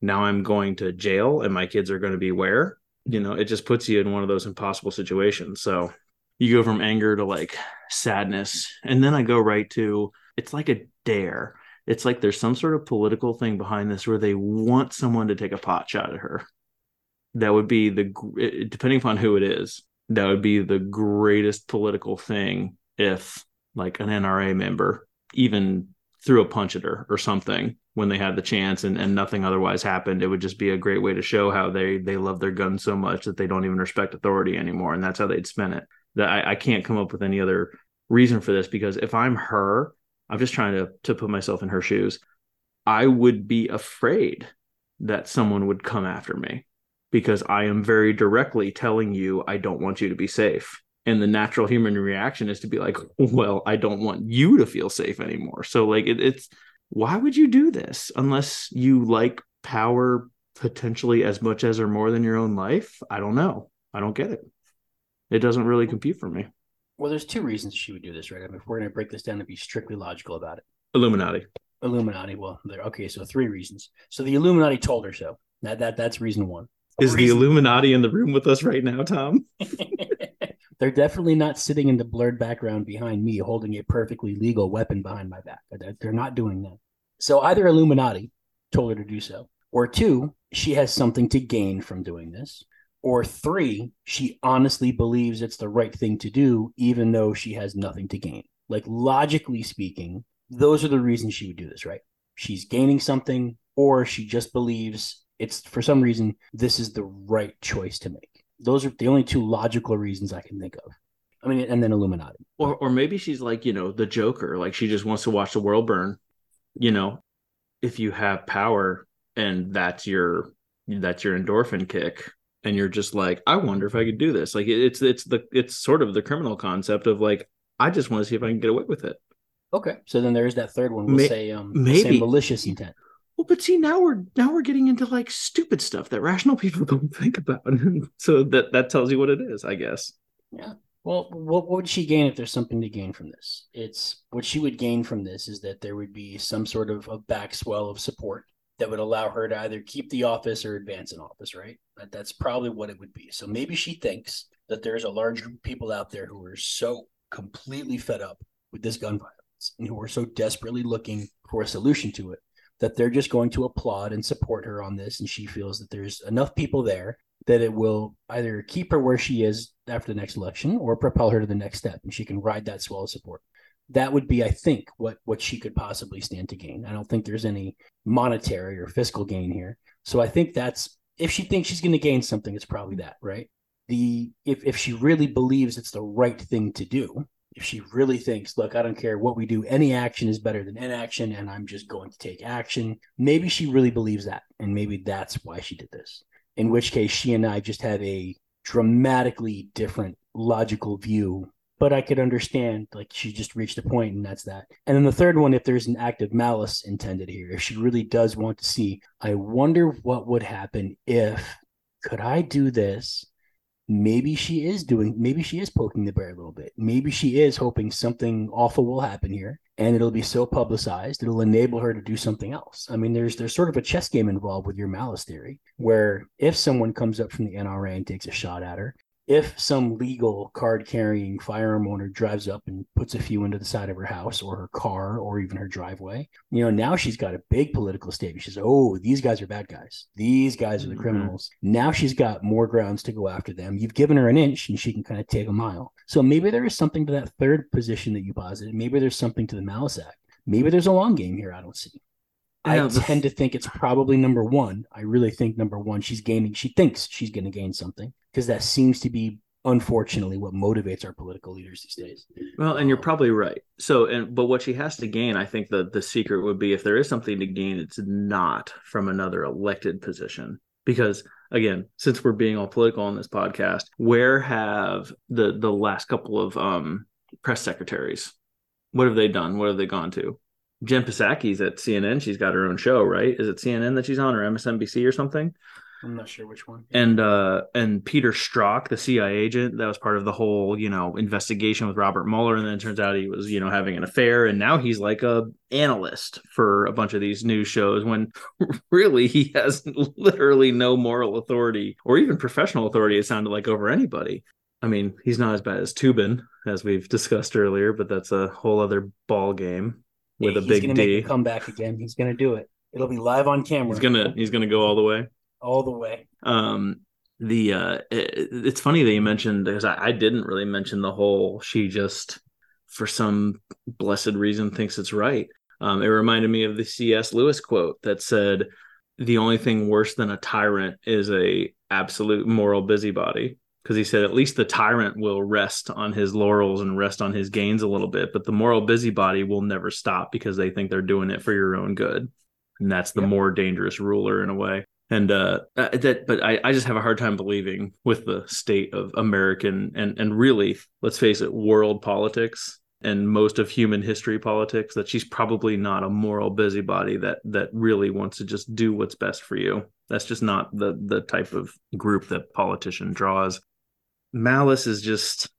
now I'm going to jail and my kids are going to be where? You know, it just puts you in one of those impossible situations. So you go from anger to like sadness. And then I go right to it's like a dare. It's like there's some sort of political thing behind this where they want someone to take a pot shot at her. That would be the, depending upon who it is, that would be the greatest political thing if like an NRA member even threw a punch at her or something when they had the chance and, and nothing otherwise happened. It would just be a great way to show how they they love their gun so much that they don't even respect authority anymore. And that's how they'd spin it. That I, I can't come up with any other reason for this because if i'm her i'm just trying to to put myself in her shoes. I would be afraid that someone would come after me because i am very directly telling you i don't want you to be safe and the natural human reaction is to be like mm-hmm. well i don't want you to feel safe anymore. So like it, it's why would you do this unless you like power potentially as much as or more than your own life? I don't know. I don't get it. It doesn't really compute for me. well there's two reasons she would do this right? I mean if we're going to break this down and be strictly logical about it. Illuminati. Illuminati well there okay so three reasons. So the illuminati told her so. That that that's reason one. Is reason- the illuminati in the room with us right now tom They're definitely not sitting in the blurred background behind me holding a perfectly legal weapon behind my back. They're not doing that. So either Illuminati told her to do so, or two, she has something to gain from doing this, or three, she honestly believes it's the right thing to do, even though she has nothing to gain. Like logically speaking, those are the reasons she would do this, right? She's gaining something, or she just believes it's for some reason this is the right choice to make. Those are the only two logical reasons I can think of. I mean, and then Illuminati. Or or maybe she's like, you know, the Joker. Like she just wants to watch the world burn. You know, if you have power and that's your that's your endorphin kick, and you're just like, I wonder if I could do this. Like it's it's the it's sort of the criminal concept of like, I just want to see if I can get away with it. Okay, so then there is that third one. We'll May- say um, maybe say malicious intent. Well, but see, now we're now we're getting into like stupid stuff that rational people don't think about. so that that tells you what it is, I guess. Yeah. Well, what, would she gain if there's something to gain from this? It's what she would gain from this is that there would be some sort of a backswell of support that would allow her to either keep the office or advance in office, right? That, that's probably what it would be. So maybe she thinks that there's a large group of people out there who are so completely fed up with this gun violence and who are so desperately looking for a solution to it that they're just going to applaud and support her on this. And she feels that there's enough people there that it will either keep her where she is after the next election or propel her to the next step and she can ride that swell of support. That would be, I think, what what she could possibly stand to gain. I don't think there's any monetary or fiscal gain here. So I think that's if she thinks she's going to gain something, it's probably that, right? the if if she really believes it's the right thing to do, if she really thinks, look, I don't care what we do, any action is better than inaction, and I'm just going to take action, maybe she really believes that. And maybe that's why she did this. In which case, she and I just have a dramatically different logical view. But I could understand, like, she just reached a point, and that's that. And then the third one, if there's an act of malice intended here, if she really does want to see, I wonder what would happen if, could I do this? Maybe she is doing maybe she is poking the bear a little bit. Maybe she is hoping something awful will happen here and it'll be so publicized it'll enable her to do something else. I mean there's there's sort of a chess game involved with your malice theory where if someone comes up from the nra and takes a shot at her if some legal card carrying firearm owner drives up and puts a few into the side of her house or her car or even her driveway, you know, now she's got a big political statement. She says, Oh, these guys are bad guys. These guys are the mm-hmm. criminals. Now she's got more grounds to go after them. You've given her an inch and she can kind of take a mile. So maybe there is something to that third position that you posited. Maybe there's something to the Malice Act. Maybe there's a long game here I don't see. I tend to think it's probably number one. I really think number one, she's gaining, she thinks she's going to gain something because that seems to be unfortunately what motivates our political leaders these days. Well, and you're probably right. So, and but what she has to gain, I think the the secret would be if there is something to gain, it's not from another elected position. Because again, since we're being all political on this podcast, where have the the last couple of um press secretaries? What have they done? What have they gone to? Jen Psaki's at CNN. She's got her own show, right? Is it CNN that she's on or MSNBC or something? I'm not sure which one. And uh and Peter Strzok, the CIA agent, that was part of the whole, you know, investigation with Robert Mueller. And then it turns out he was, you know, having an affair. And now he's like a analyst for a bunch of these news shows when really he has literally no moral authority or even professional authority, it sounded like over anybody. I mean, he's not as bad as Toobin, as we've discussed earlier, but that's a whole other ball game with yeah, a big D. He's going to come back again. He's gonna do it. It'll be live on camera. He's gonna he's gonna go all the way. All the way. Um the uh it, it's funny that you mentioned because I, I didn't really mention the whole she just for some blessed reason thinks it's right. Um it reminded me of the C.S. Lewis quote that said the only thing worse than a tyrant is a absolute moral busybody because he said at least the tyrant will rest on his laurels and rest on his gains a little bit, but the moral busybody will never stop because they think they're doing it for your own good. And that's the yep. more dangerous ruler in a way. And uh, that, but I, I just have a hard time believing with the state of American and and really, let's face it, world politics and most of human history politics that she's probably not a moral busybody that that really wants to just do what's best for you. That's just not the the type of group that politician draws malice is just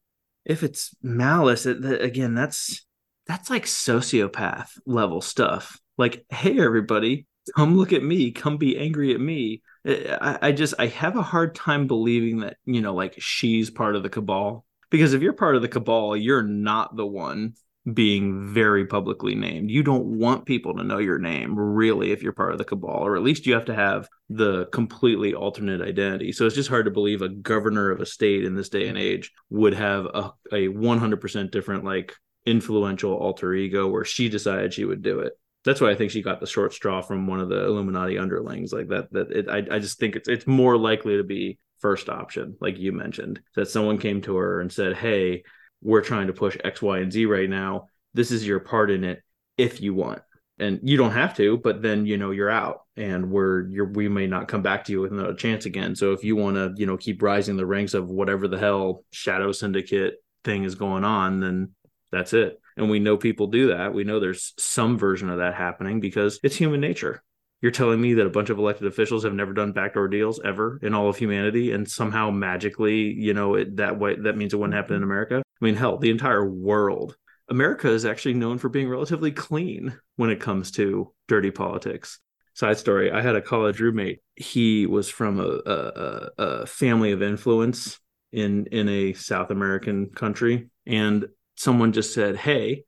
if it's malice it, again that's that's like sociopath level stuff. Like hey everybody come look at me come be angry at me. I, I just i have a hard time believing that you know like she's part of the cabal. Because if you're part of the cabal you're not the one being very publicly named. You don't want people to know your name, really, if you're part of the cabal, or at least you have to have the completely alternate identity. So it's just hard to believe a governor of a state in this day and age would have a, a 100% different, like, influential alter ego where she decided she would do it. That's why I think she got the short straw from one of the Illuminati underlings, like that. That it, I, I just think it's it's more likely to be first option, like you mentioned, that someone came to her and said, "Hey, we're trying to push X, Y, and Z right now. This is your part in it if you want. And you don't have to, but then you know you're out and we're you're we may not come back to you with another chance again. So if you want to, you know, keep rising the ranks of whatever the hell shadow syndicate thing is going on, then that's it. And we know people do that. We know there's some version of that happening because it's human nature. You're telling me that a bunch of elected officials have never done backdoor deals ever in all of humanity, and somehow magically, you know, it, that way that means it wouldn't happen in America. I mean, hell, the entire world. America is actually known for being relatively clean when it comes to dirty politics. Side story: I had a college roommate. He was from a, a, a family of influence in in a South American country, and someone just said, "Hey,"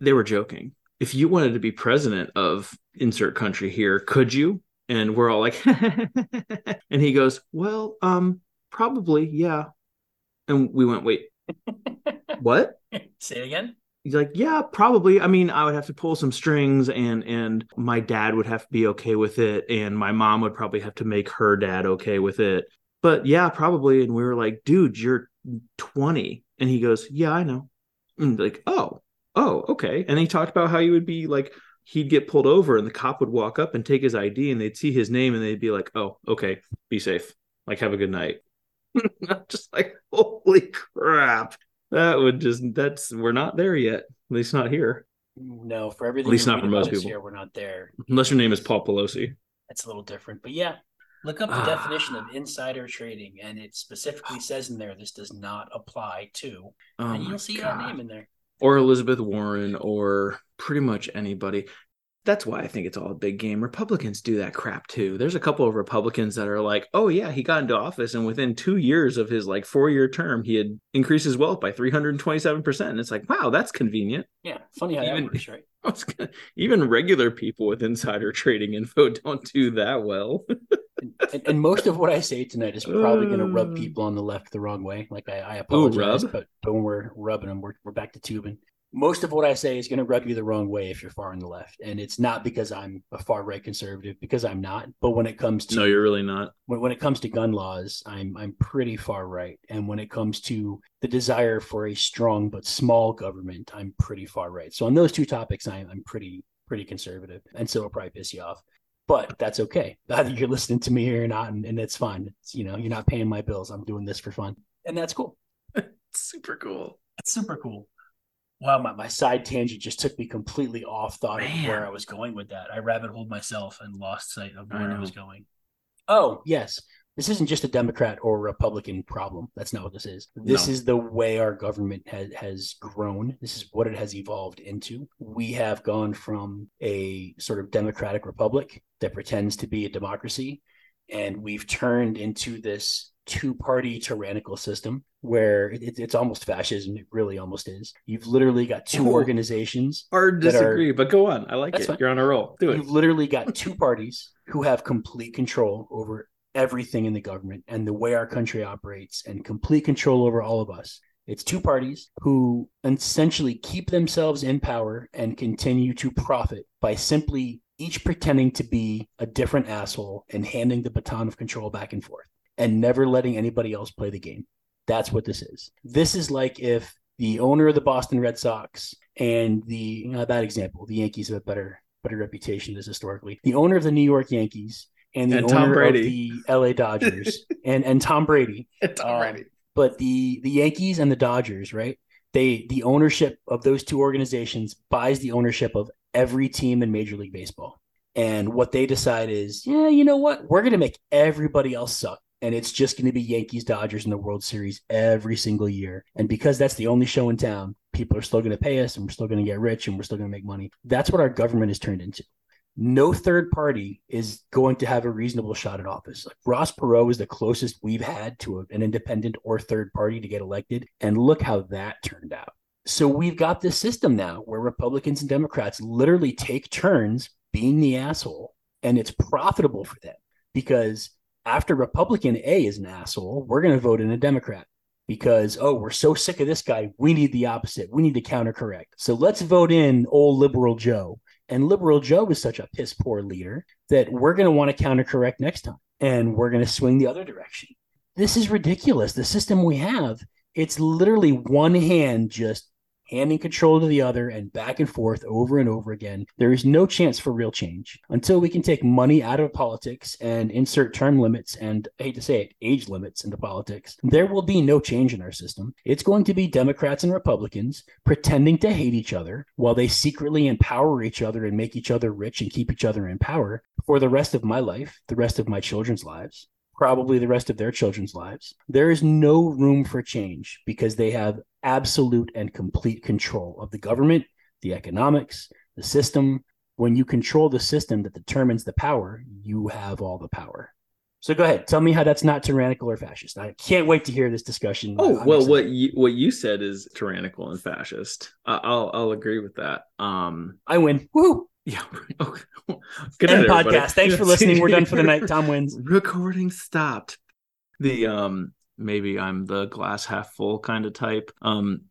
they were joking. If you wanted to be president of insert country here, could you? And we're all like, and he goes, "Well, um, probably, yeah." And we went, "Wait, what? Say it again. He's like, yeah, probably. I mean, I would have to pull some strings, and and my dad would have to be okay with it, and my mom would probably have to make her dad okay with it. but yeah, probably. And we were like, dude, you're 20. And he goes, yeah, I know. And like, oh, oh, okay. And he talked about how he would be like, he'd get pulled over and the cop would walk up and take his ID and they'd see his name and they'd be like, oh, okay, be safe. Like, have a good night. just like, holy crap. That would just, that's, we're not there yet. At least not here. No, for everything. At least not for most people. Here, we're not there. Unless your name is Paul Pelosi. That's a little different, but yeah. Look up the Ah. definition of insider trading, and it specifically says in there this does not apply to, Oh and you'll see God. that name in there. or Elizabeth Warren or pretty much anybody. That's why I think it's all a big game. Republicans do that crap too. There's a couple of Republicans that are like, "Oh yeah, he got into office and within 2 years of his like 4-year term, he had increased his wealth by 327%." And it's like, "Wow, that's convenient." Yeah, funny how Even- that works, right? I was gonna- Even regular people with insider trading info don't do that well. And, and most of what I say tonight is probably going to rub Uh. people on the left the wrong way. Like I, I apologize, rub? but but when we're rubbing them, we're we're back to tubing. Most of what I say is going to rub you the wrong way if you're far on the left, and it's not because I'm a far right conservative, because I'm not. But when it comes to no, you're really not. when, when it comes to gun laws, I'm I'm pretty far right, and when it comes to the desire for a strong but small government, I'm pretty far right. So on those two topics, I'm I'm pretty pretty conservative, and so it'll probably piss you off, but that's okay. Either you're listening to me or not, and, and it's fine. It's you know you're not paying my bills. I'm doing this for fun, and that's cool. Super cool. That's super cool. Wow, my, my side tangent just took me completely off thought of where I was going with that. I rabbit holed myself and lost sight of I where I, know. was going. Oh, yes. This isn't just a Democrat or Republican problem. That's not what this is. This No. is the way our government has, has grown. This is what it has evolved into. We have gone from a sort of democratic republic that pretends to be a democracy, and we've turned into this two party tyrannical system where it, it's almost fascism. It really almost is. You've literally got two organizations Hard That are- disagree, but go on. I like it. fine. You're on a roll. Do it. You've literally got two parties who have complete control over everything in the government and the way our country operates and complete control over all of us. It's two parties who essentially keep themselves in power and continue to profit by simply each pretending to be a different asshole and handing the baton of control back and forth and never letting anybody else play the game. That's what this is. This is like if the owner of the Boston Red Sox and the you know, bad example, the Yankees have a better better reputation this historically. The owner of the New York Yankees and the And Tom owner Brady. of the LA Dodgers and and Tom Brady. Um, But the the Yankees and the Dodgers, right? They the ownership of those two organizations buys the ownership of every team in Major League Baseball. And what they decide is, yeah, you know what? We're going to make everybody else suck. And it's just going to be Yankees Dodgers in the World Series every single year. And because that's the only show in town, people are still going to pay us and we're still going to get rich and we're still going to make money. That's what our government has turned into. No third party is going to have a reasonable shot at office. Like Ross Perot is the closest we've had to a- an independent or third party to get elected. And look how that turned out. So we've got this system now where Republicans and Democrats literally take turns being the asshole, and it's profitable for them because after Republican A is an asshole, we're going to vote in a Democrat because, oh, we're so sick of this guy. We need the opposite. We need to counter correct. So let's vote in old liberal Joe. And liberal Joe is such a piss poor leader that we're going to want to counter correct next time and we're going to swing the other direction. This is ridiculous. The system we have, it's literally one hand just handing control to the other and back and forth over and over again. There is no chance for real change until we can take money out of politics and insert term limits and I hate to say it, age limits into politics. There will be no change in our system. It's going to be Democrats and Republicans pretending to hate each other while they secretly empower each other and make each other rich and keep each other in power for the rest of my life, the rest of my children's lives probably the rest of their children's lives. There is no room for change because they have absolute and complete control of the government, the economics, the system. When you control the system that determines the power, you have all the power. So go ahead, tell me how that's not tyrannical or fascist. I can't wait to hear this discussion. Oh I'm well, excited. what you what you said is tyrannical and fascist. I'll I'll agree with that. Um, I win. Woo! Yeah. Okay. Good night, everybody. podcast. Thanks for listening. We're done for the night. Tom wins. Recording stopped. The um maybe I'm the glass half full kind of type. Um,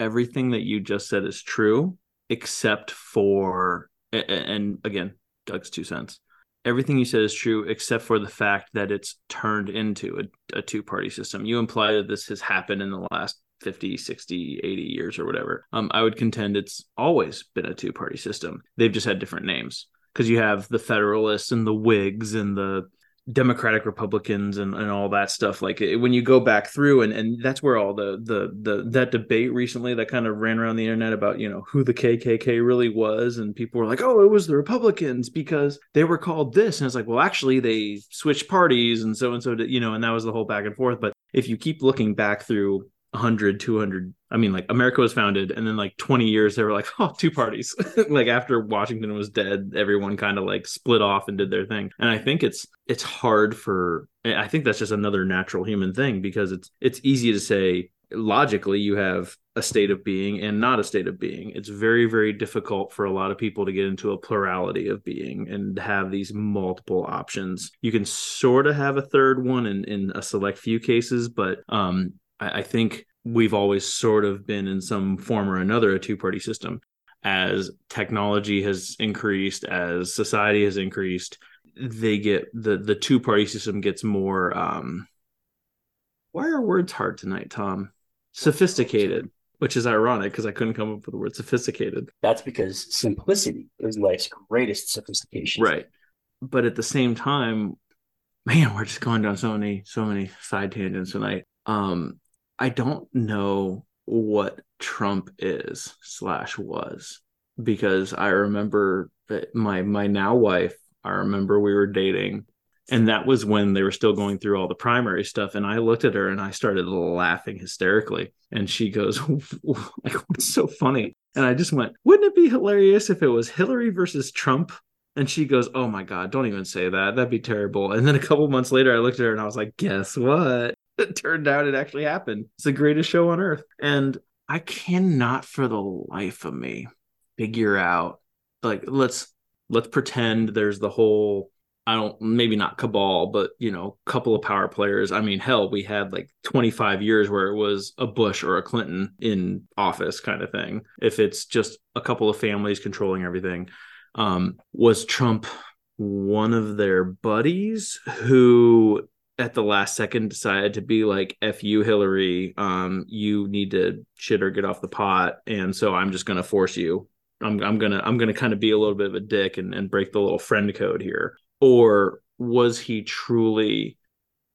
everything that you just said is true, except for and again, Doug's two cents. everything you said is true except for the fact that it's turned into a, a two party system. You imply that this has happened in the last 50, 60, 80 years or whatever. Um, I would contend it's always been a two party system. They've just had different names because you have the Federalists and the Whigs and the Democratic Republicans and, and all that stuff. Like when you go back through and, and that's where all the, the the that debate recently that kind of ran around the internet about, you know, who the KKK really was. And people were like, oh, it was the Republicans because they were called this. And it's like, well, actually they switched parties and so and so, you know, and that was the whole back and forth. But if you keep looking back through 100 200 i mean like america was founded and then like 20 years they were like oh two parties. Like after washington was dead everyone kind of like split off and did their thing. And i think it's it's hard for i think that's just another natural human thing because it's it's easy to say logically you have a state of being and not a state of being. It's very very difficult for a lot of people to get into a plurality of being and have these multiple options. You can sort of have a third one in in a select few cases but um I, I think we've always sort of been in some form or another a two party system. As technology has increased, as society has increased, they get the the two party system gets more. Um, why are words hard tonight, Tom? Sophisticated, which is ironic because I couldn't come up with the word sophisticated. That's because simplicity is life's greatest sophistication. Right. But at the same time, man, we're just going down so many so many side tangents tonight. Um, I don't know what Trump is slash was because I remember my my now wife. I remember we were dating, and that was when they were still going through all the primary stuff. And I looked at her and I started laughing hysterically. And she goes, "Like what's so funny?" And I just went, "Wouldn't it be hilarious if it was Hillary versus Trump?" And she goes, "Oh my god, don't even say that. That'd be terrible." And then a couple months later, I looked at her and I was like, "Guess what?" it turned out it actually happened. It's the greatest show on earth. And I cannot for the life of me figure out like let's let's pretend there's the whole I don't maybe not cabal, but you know, couple of power players. I mean, hell, we had like 25 years where it was a Bush or a Clinton in office kind of thing. If it's just a couple of families controlling everything. Um, was Trump one of their buddies who at the last second decided to be like f you hillary. Um you need to shit or get off the pot and so i'm just going to force you. I'm i'm going to i'm going to kind of be a little bit of a dick and, and break the little friend code here. Or was he truly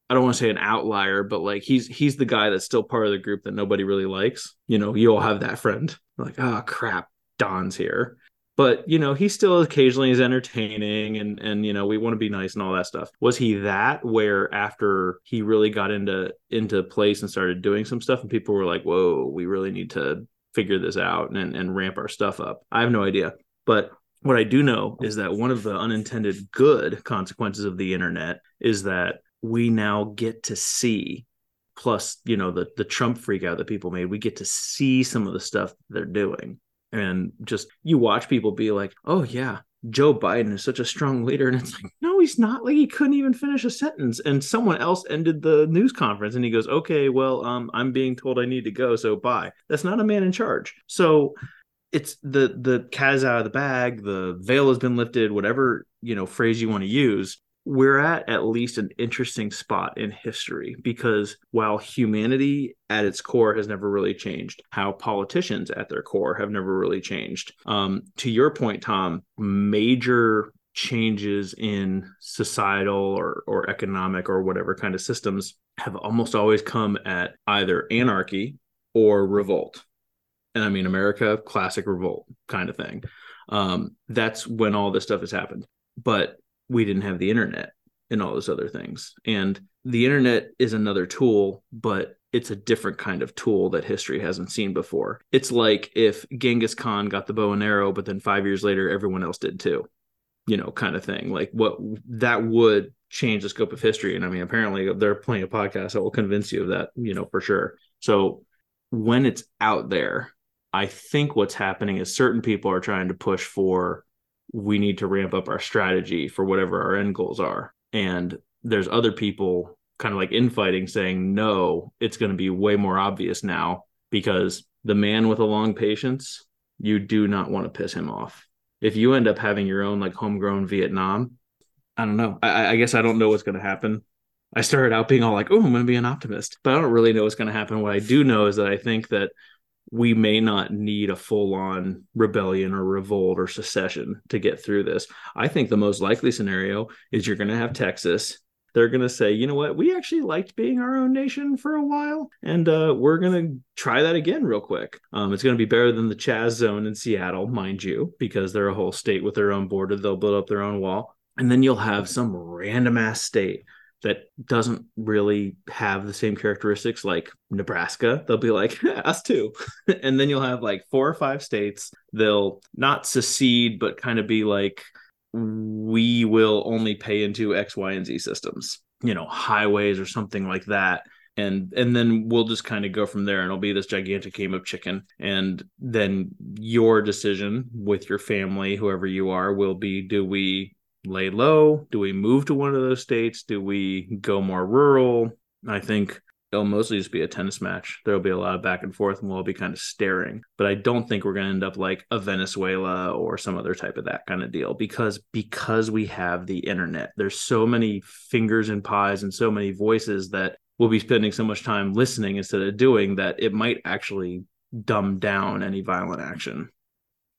i don't want to say an outlier but like he's he's the guy that's still part of the group that nobody really likes. You know you all have that friend. Like oh crap. Don's here but you know he still occasionally is entertaining and and you know we want to be nice and all that stuff. Was he that where after he really got into into place and started doing some stuff and people were like whoa we really need to figure this out and and ramp our stuff up. I have no idea. But what i do know is that one of the unintended good consequences of the internet is that we now get to see plus you know the the trump freak out that people made we get to see some of the stuff they're doing and just you watch people be like oh yeah joe biden is such a strong leader. And it's like no he's not. Like he couldn't even finish a sentence. And someone else ended the news conference and he goes okay well um i'm being told i need to go so bye. That's not a man in charge. So it's the the cat's out of the bag the veil has been lifted whatever you know phrase you want to use we're at at least an interesting spot in history because while humanity at its core has never really changed, how politicians at their core have never really changed. Um, to your point, Tom, major changes in societal or, or economic or whatever kind of systems have almost always come at either anarchy or revolt. And I mean, America, classic revolt kind of thing. Um, that's when all this stuff has happened. But we didn't have the internet and all those other things. And the internet is another tool, but it's a different kind of tool that history hasn't seen before. It's like if Genghis Khan got the bow and arrow, but then five years later, everyone else did too, you know, kind of thing. Like what that would change the scope of history. And I mean, apparently there are plenty of podcasts that will convince you of that, you know, for sure. So when it's out there, I think what's happening is certain people are trying to push for we need to ramp up our strategy for whatever our end goals are. And there's other people kind of like infighting saying, no, it's going to be way more obvious now because the man with a long patience, you do not want to piss him off. If you end up having your own like homegrown Vietnam, I don't know. I, I guess I don't know what's going to happen. I started out being all like, "Oh, I'm going to be an optimist," but I don't really know what's going to happen. What I do know is that I think that we may not need a full-on rebellion or revolt or secession to get through this. I think the most likely scenario is you're going to have Texas. They're going to say, you know what, we actually liked being our own nation for a while, and uh, we're going to try that again real quick. Um, it's going to be better than the Chaz zone in Seattle, mind you, because they're a whole state with their own border. They'll build up their own wall. And then you'll have some random ass state that doesn't really have the same characteristics like Nebraska. They'll be like, us too. and then you'll have like four or five states. They'll not secede, but kind of be like, we will only pay into X, Y, and Z systems, you know, highways or something like that. And and then we'll just kind of go from there and it'll be this gigantic game of chicken. And then your decision with your family, whoever you are, will be do we lay low? Do we move to one of those states? Do we go more rural? I think it'll mostly just be a tennis match. There'll be a lot of back and forth and we'll all be kind of staring. But I don't think we're going to end up like a Venezuela or some other type of that kind of deal because because we have the internet. There's so many fingers and pies and so many voices that we'll be spending so much time listening instead of doing that it might actually dumb down any violent action.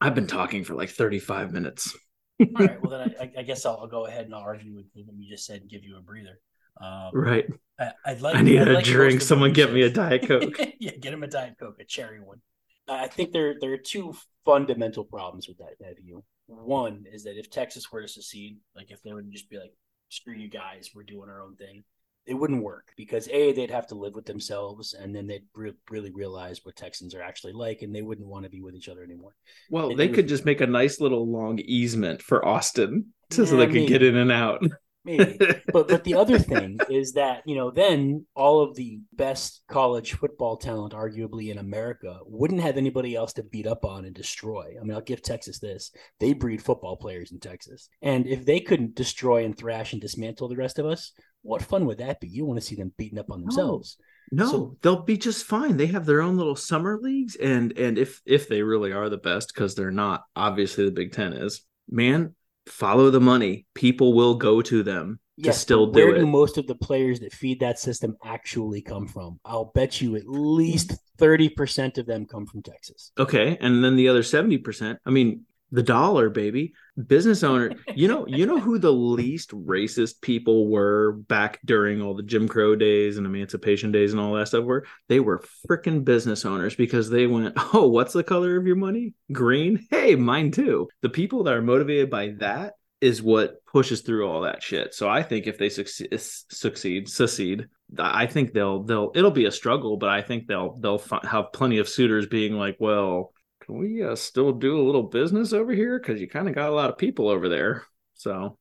I've been talking for like 35 minutes. All right. Well, then I, I guess I'll, I'll, go ahead and I'll argue with what you just said and give you a breather. Um, right. I, would like. I need I'd a like drink. Someone get me a diet coke. yeah, get him a diet coke, a cherry one. I think there there are two fundamental problems with that, that view. One is that if Texas were to secede, like if they would just be like, "Screw you guys, we're doing our own thing," it wouldn't work because a they'd have to live with themselves and then they'd re- really realize what texans are actually like and they wouldn't want to be with each other anymore. Well and they could just make a nice little long easement for austin yeah, so they could get in and out maybe but but the other thing is that you know then all of the best college football talent arguably in america wouldn't have anybody else to beat up on and destroy i mean i'll give texas this they breed football players in texas and if they couldn't destroy and thrash and dismantle the rest of us what fun would that be? You want to see them beating up on themselves. No, no so, they'll be just fine. They have their own little summer leagues, and and if if they really are the best, because they're not, obviously the Big Ten is. Man, follow the money. People will go to them to still do where it. do most of the players that feed that system actually come from? I'll bet you at least 30% of them come from Texas. Okay. And then the other 70%, I mean, the dollar baby. Business owner you know you know who the least racist people were back during all the jim crow days and emancipation days and all that stuff were? They were freaking business owners because they went oh what's the color of your money? Green? Hey mine too. The people that are motivated by that is what pushes through all that shit. So i think if they succeed succeed succeed i think they'll they'll it'll be a struggle but i think they'll they'll have plenty of suitors being like well can we uh, still do a little business over here? Because you kind of got a lot of people over there. So,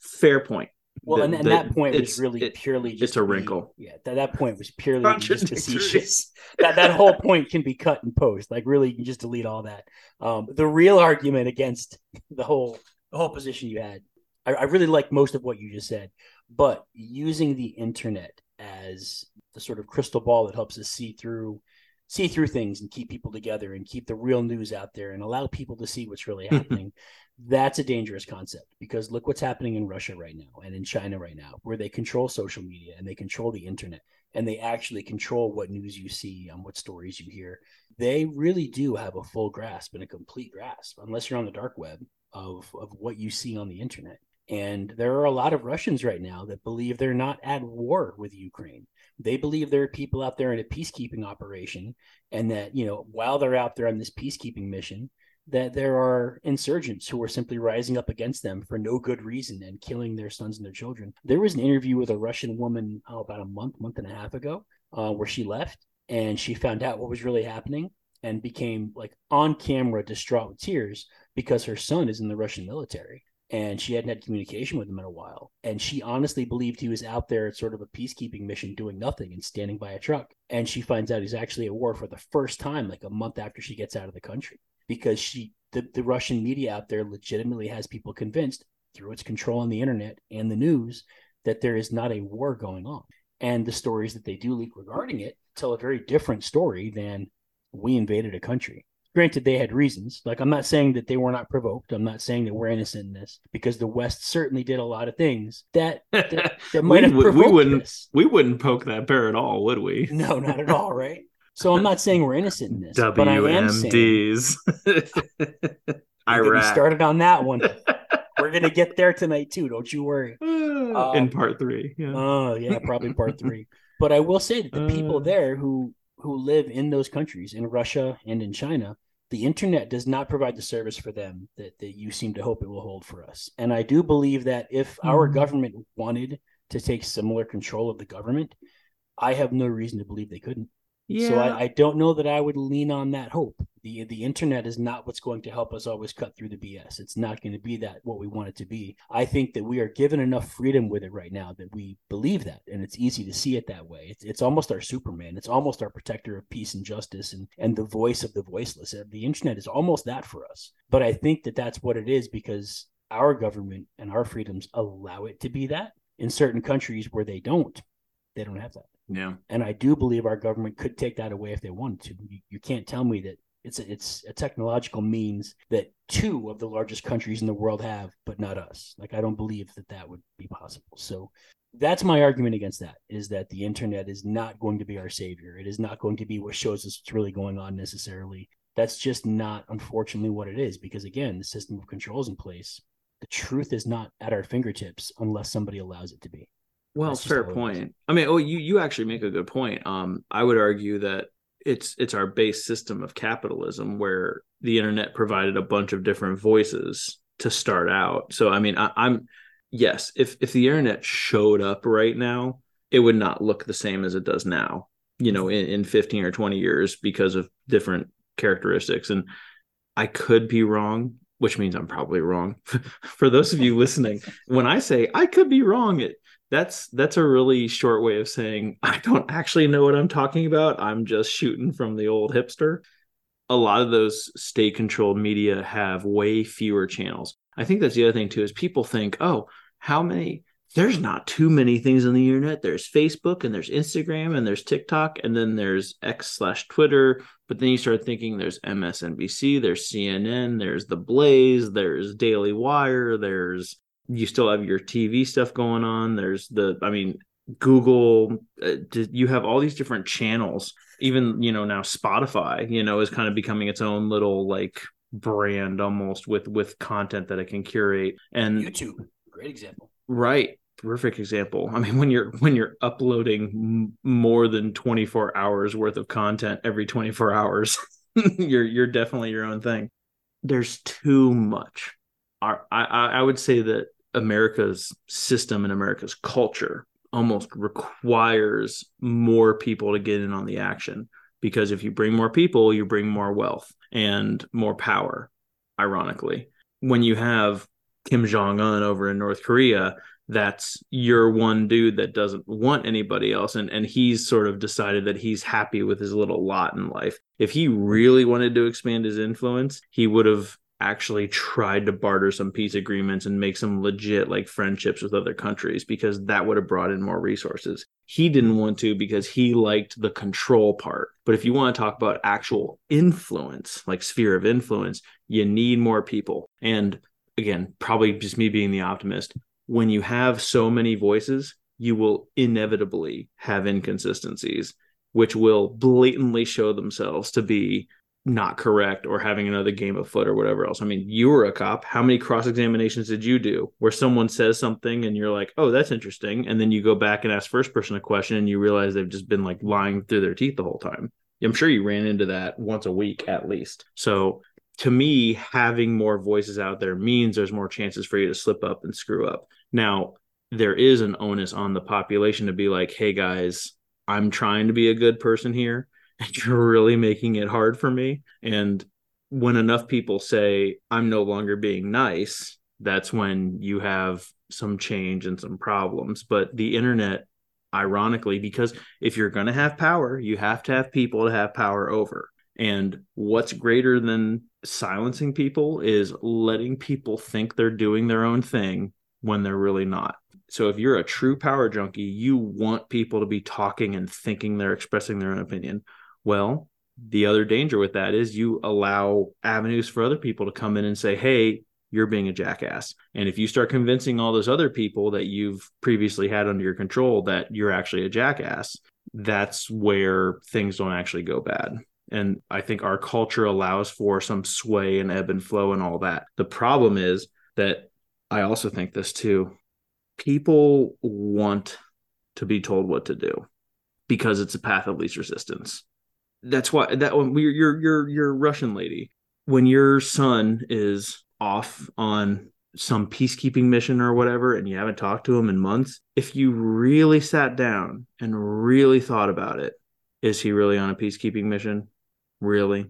fair point. Well, the, and, and the, that point was really it, purely just a wrinkle. Be, yeah, that, that point was purely just facetious. that that whole point can be cut and post. Like really, you can just delete all that. Um, the real argument against the whole the whole position you had, I, I really like most of what you just said, but using the internet as the sort of crystal ball that helps us see through see through things and keep people together and keep the real news out there and allow people to see what's really hmm. happening that's a dangerous concept because look what's happening in Russia right now and in China right now where they control social media and they control the internet and they actually control what news you see and what stories you hear. They really do have a full grasp and a complete grasp unless you're on the dark web of of what you see on the internet. And there are a lot of Russians right now that believe they're not at war with Ukraine they believe there are people out there in a peacekeeping operation and that you know while they're out there on this peacekeeping mission that there are insurgents who are simply rising up against them for no good reason and killing their sons and their children. There was an interview with a russian woman oh, about a month month and a half ago uh, where she left and she found out what was really happening and became like on camera distraught with tears because her son is in the russian military and she hadn't had communication with him in a while. And she honestly believed he was out there at sort of a peacekeeping mission doing nothing and standing by a truck. And she finds out he's actually at war for the first time, like a month after she gets out of the country, because she the, the Russian media out there legitimately has people convinced through its control on the internet and the news that there is not a war going on. And the stories that they do leak regarding it tell a very different story than we invaded a country. Granted, they had reasons. Like, I'm not saying that they were not provoked. I'm not saying that we're innocent in this because the West certainly did a lot of things that that, that might we, have we wouldn't this. we wouldn't poke that bear at all, would we? No, not at all, right? So I'm not saying we're innocent in this, but I am saying WMDs. Iraq. started on that one. We're gonna get there tonight too. Don't you worry. in part three. Yeah. Oh yeah, probably part three. But I will say that the people Uh. there who who live in those countries, in Russia and in China, the internet does not provide the service for them that, that you seem to hope it will hold for us. And I do believe that if our Mhm. government wanted to take similar control of the government, I have no reason to believe they couldn't. Yeah. So I, I don't know that I would lean on that hope. The the internet is not what's going to help us always cut through the BS. It's not going to be that what we want it to be. I think that we are given enough freedom with it right now that we believe that, and it's easy to see it that way. It's it's almost our Superman. It's almost our protector of peace and justice, and and the voice of the voiceless. Uh, The internet is almost that for us. But I think that that's what it is because our government and our freedoms allow it to be that. In certain countries where they don't, they don't have that yeah. and I do believe our government could take that away if they wanted to. You, can't tell me that it's a, it's a technological means that two of the largest countries in the world have, but not us. Like I don't believe that that would be possible. So that's my argument against that: is that the internet is not going to be our savior. It is not going to be what shows us what's really going on necessarily. That's just not, unfortunately, what it is. Because again, the system of control is in place. The truth is not at our fingertips unless somebody allows it to be. Well, That's fair how it is. point. I mean, oh, you you actually make a good point. Um, I would argue that it's it's our base system of capitalism where the internet provided a bunch of different voices to start out. So, I mean, I, I'm yes, if if the internet showed up right now, it would not look the same as it does now. You know, in, in 15 or 20 years because of different characteristics. And I could be wrong, which means I'm probably wrong. For those of you listening, when I say I could be wrong, it that's that's a really short way of saying I don't actually know what I'm talking about. I'm just shooting from the old hipster. A lot of those state controlled media have way fewer channels. I think that's the other thing too is people think, "Oh, how many there's not too many things on the internet. There's Facebook and there's Instagram and there's TikTok and then there's X slash Twitter. But then you start thinking there's MSNBC, there's CNN, there's The Blaze, there's Daily Wire, there's you still have your TV stuff going on. There's the, I mean, Google. Uh, you have all these different channels. Even you know now Spotify, you know, is kind of becoming its own little like brand almost with with content that it can curate and YouTube, great example. Right. Terrific example. I mean, when you're when you're uploading m- more than 24 hours worth of content every 24 hours, you're you're definitely your own thing. There's too much. I I I would say that America's system and America's culture almost requires more people to get in on the action because if you bring more people, you bring more wealth and more power. Ironically, when you have Kim Jong Un over in North Korea, that's your one dude that doesn't want anybody else. And, and he's sort of decided that he's happy with his little lot in life. If he really wanted to expand his influence, he would have actually tried to barter some peace agreements and make some legit like friendships with other countries because that would have brought in more resources. He didn't want to because he liked the control part. But if you want to talk about actual influence, like sphere of influence, you need more people. And again, probably just me being the optimist, when you have so many voices, you will inevitably have inconsistencies, which will blatantly show themselves to be not correct or having another game of foot or whatever else. I mean, you were a cop. How many cross examinations did you do where someone says something and you're like, oh, that's interesting. And then you go back and ask first person a question and you realize they've just been like lying through their teeth the whole time. I'm sure you ran into that once a week at least. So to me, having more voices out there means there's more chances for you to slip up and screw up. Now, there is an onus on the population to be like, hey guys, I'm trying to be a good person here, and you're really making it hard for me. And when enough people say, I'm no longer being nice, that's when you have some change and some problems. But the internet, ironically, because if you're going to have power, you have to have people to have power over. And what's greater than silencing people is letting people think they're doing their own thing when they're really not. So if you're a true power junkie, you want people to be talking and thinking they're expressing their own opinion. Well, the other danger with that is you allow avenues for other people to come in and say, hey, you're being a jackass. And if you start convincing all those other people that you've previously had under your control that you're actually a jackass, that's where things don't actually go bad. And I think our culture allows for some sway and ebb and flow and all that. The problem is that I also think this too. People want to be told what to do because it's a path of least resistance. That's why that oh, when we your your your Russian lady, when your son is off on some peacekeeping mission or whatever and you haven't talked to him in months, if you really sat down and really thought about it, is he really on a peacekeeping mission? Really?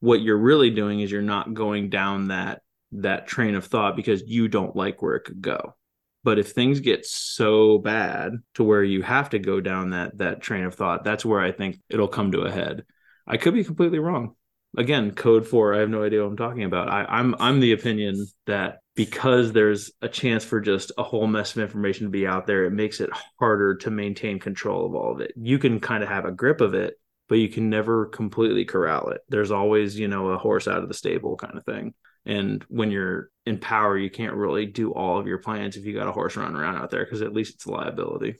What you're really doing is you're not going down that that train of thought because you don't like where it could go. But if things get so bad to where you have to go down that that train of thought, that's where I think it'll come to a head. I could be completely wrong. Again code for i have no idea what i'm talking about. I, i'm i'm the opinion that because there's a chance for just a whole mess of information to be out there it makes it harder to maintain control of all of it. You can kind of have a grip of it but you can never completely corral it. There's always you know a horse out of the stable kind of thing and when you're in power you can't really do all of your plans if you got a horse running around out there because at least it's a liability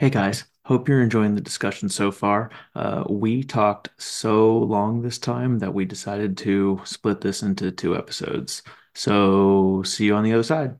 Hey guys, hope you're enjoying the discussion so far. Uh, we talked so long this time that we decided to split this into two episodes. So, see you on the other side.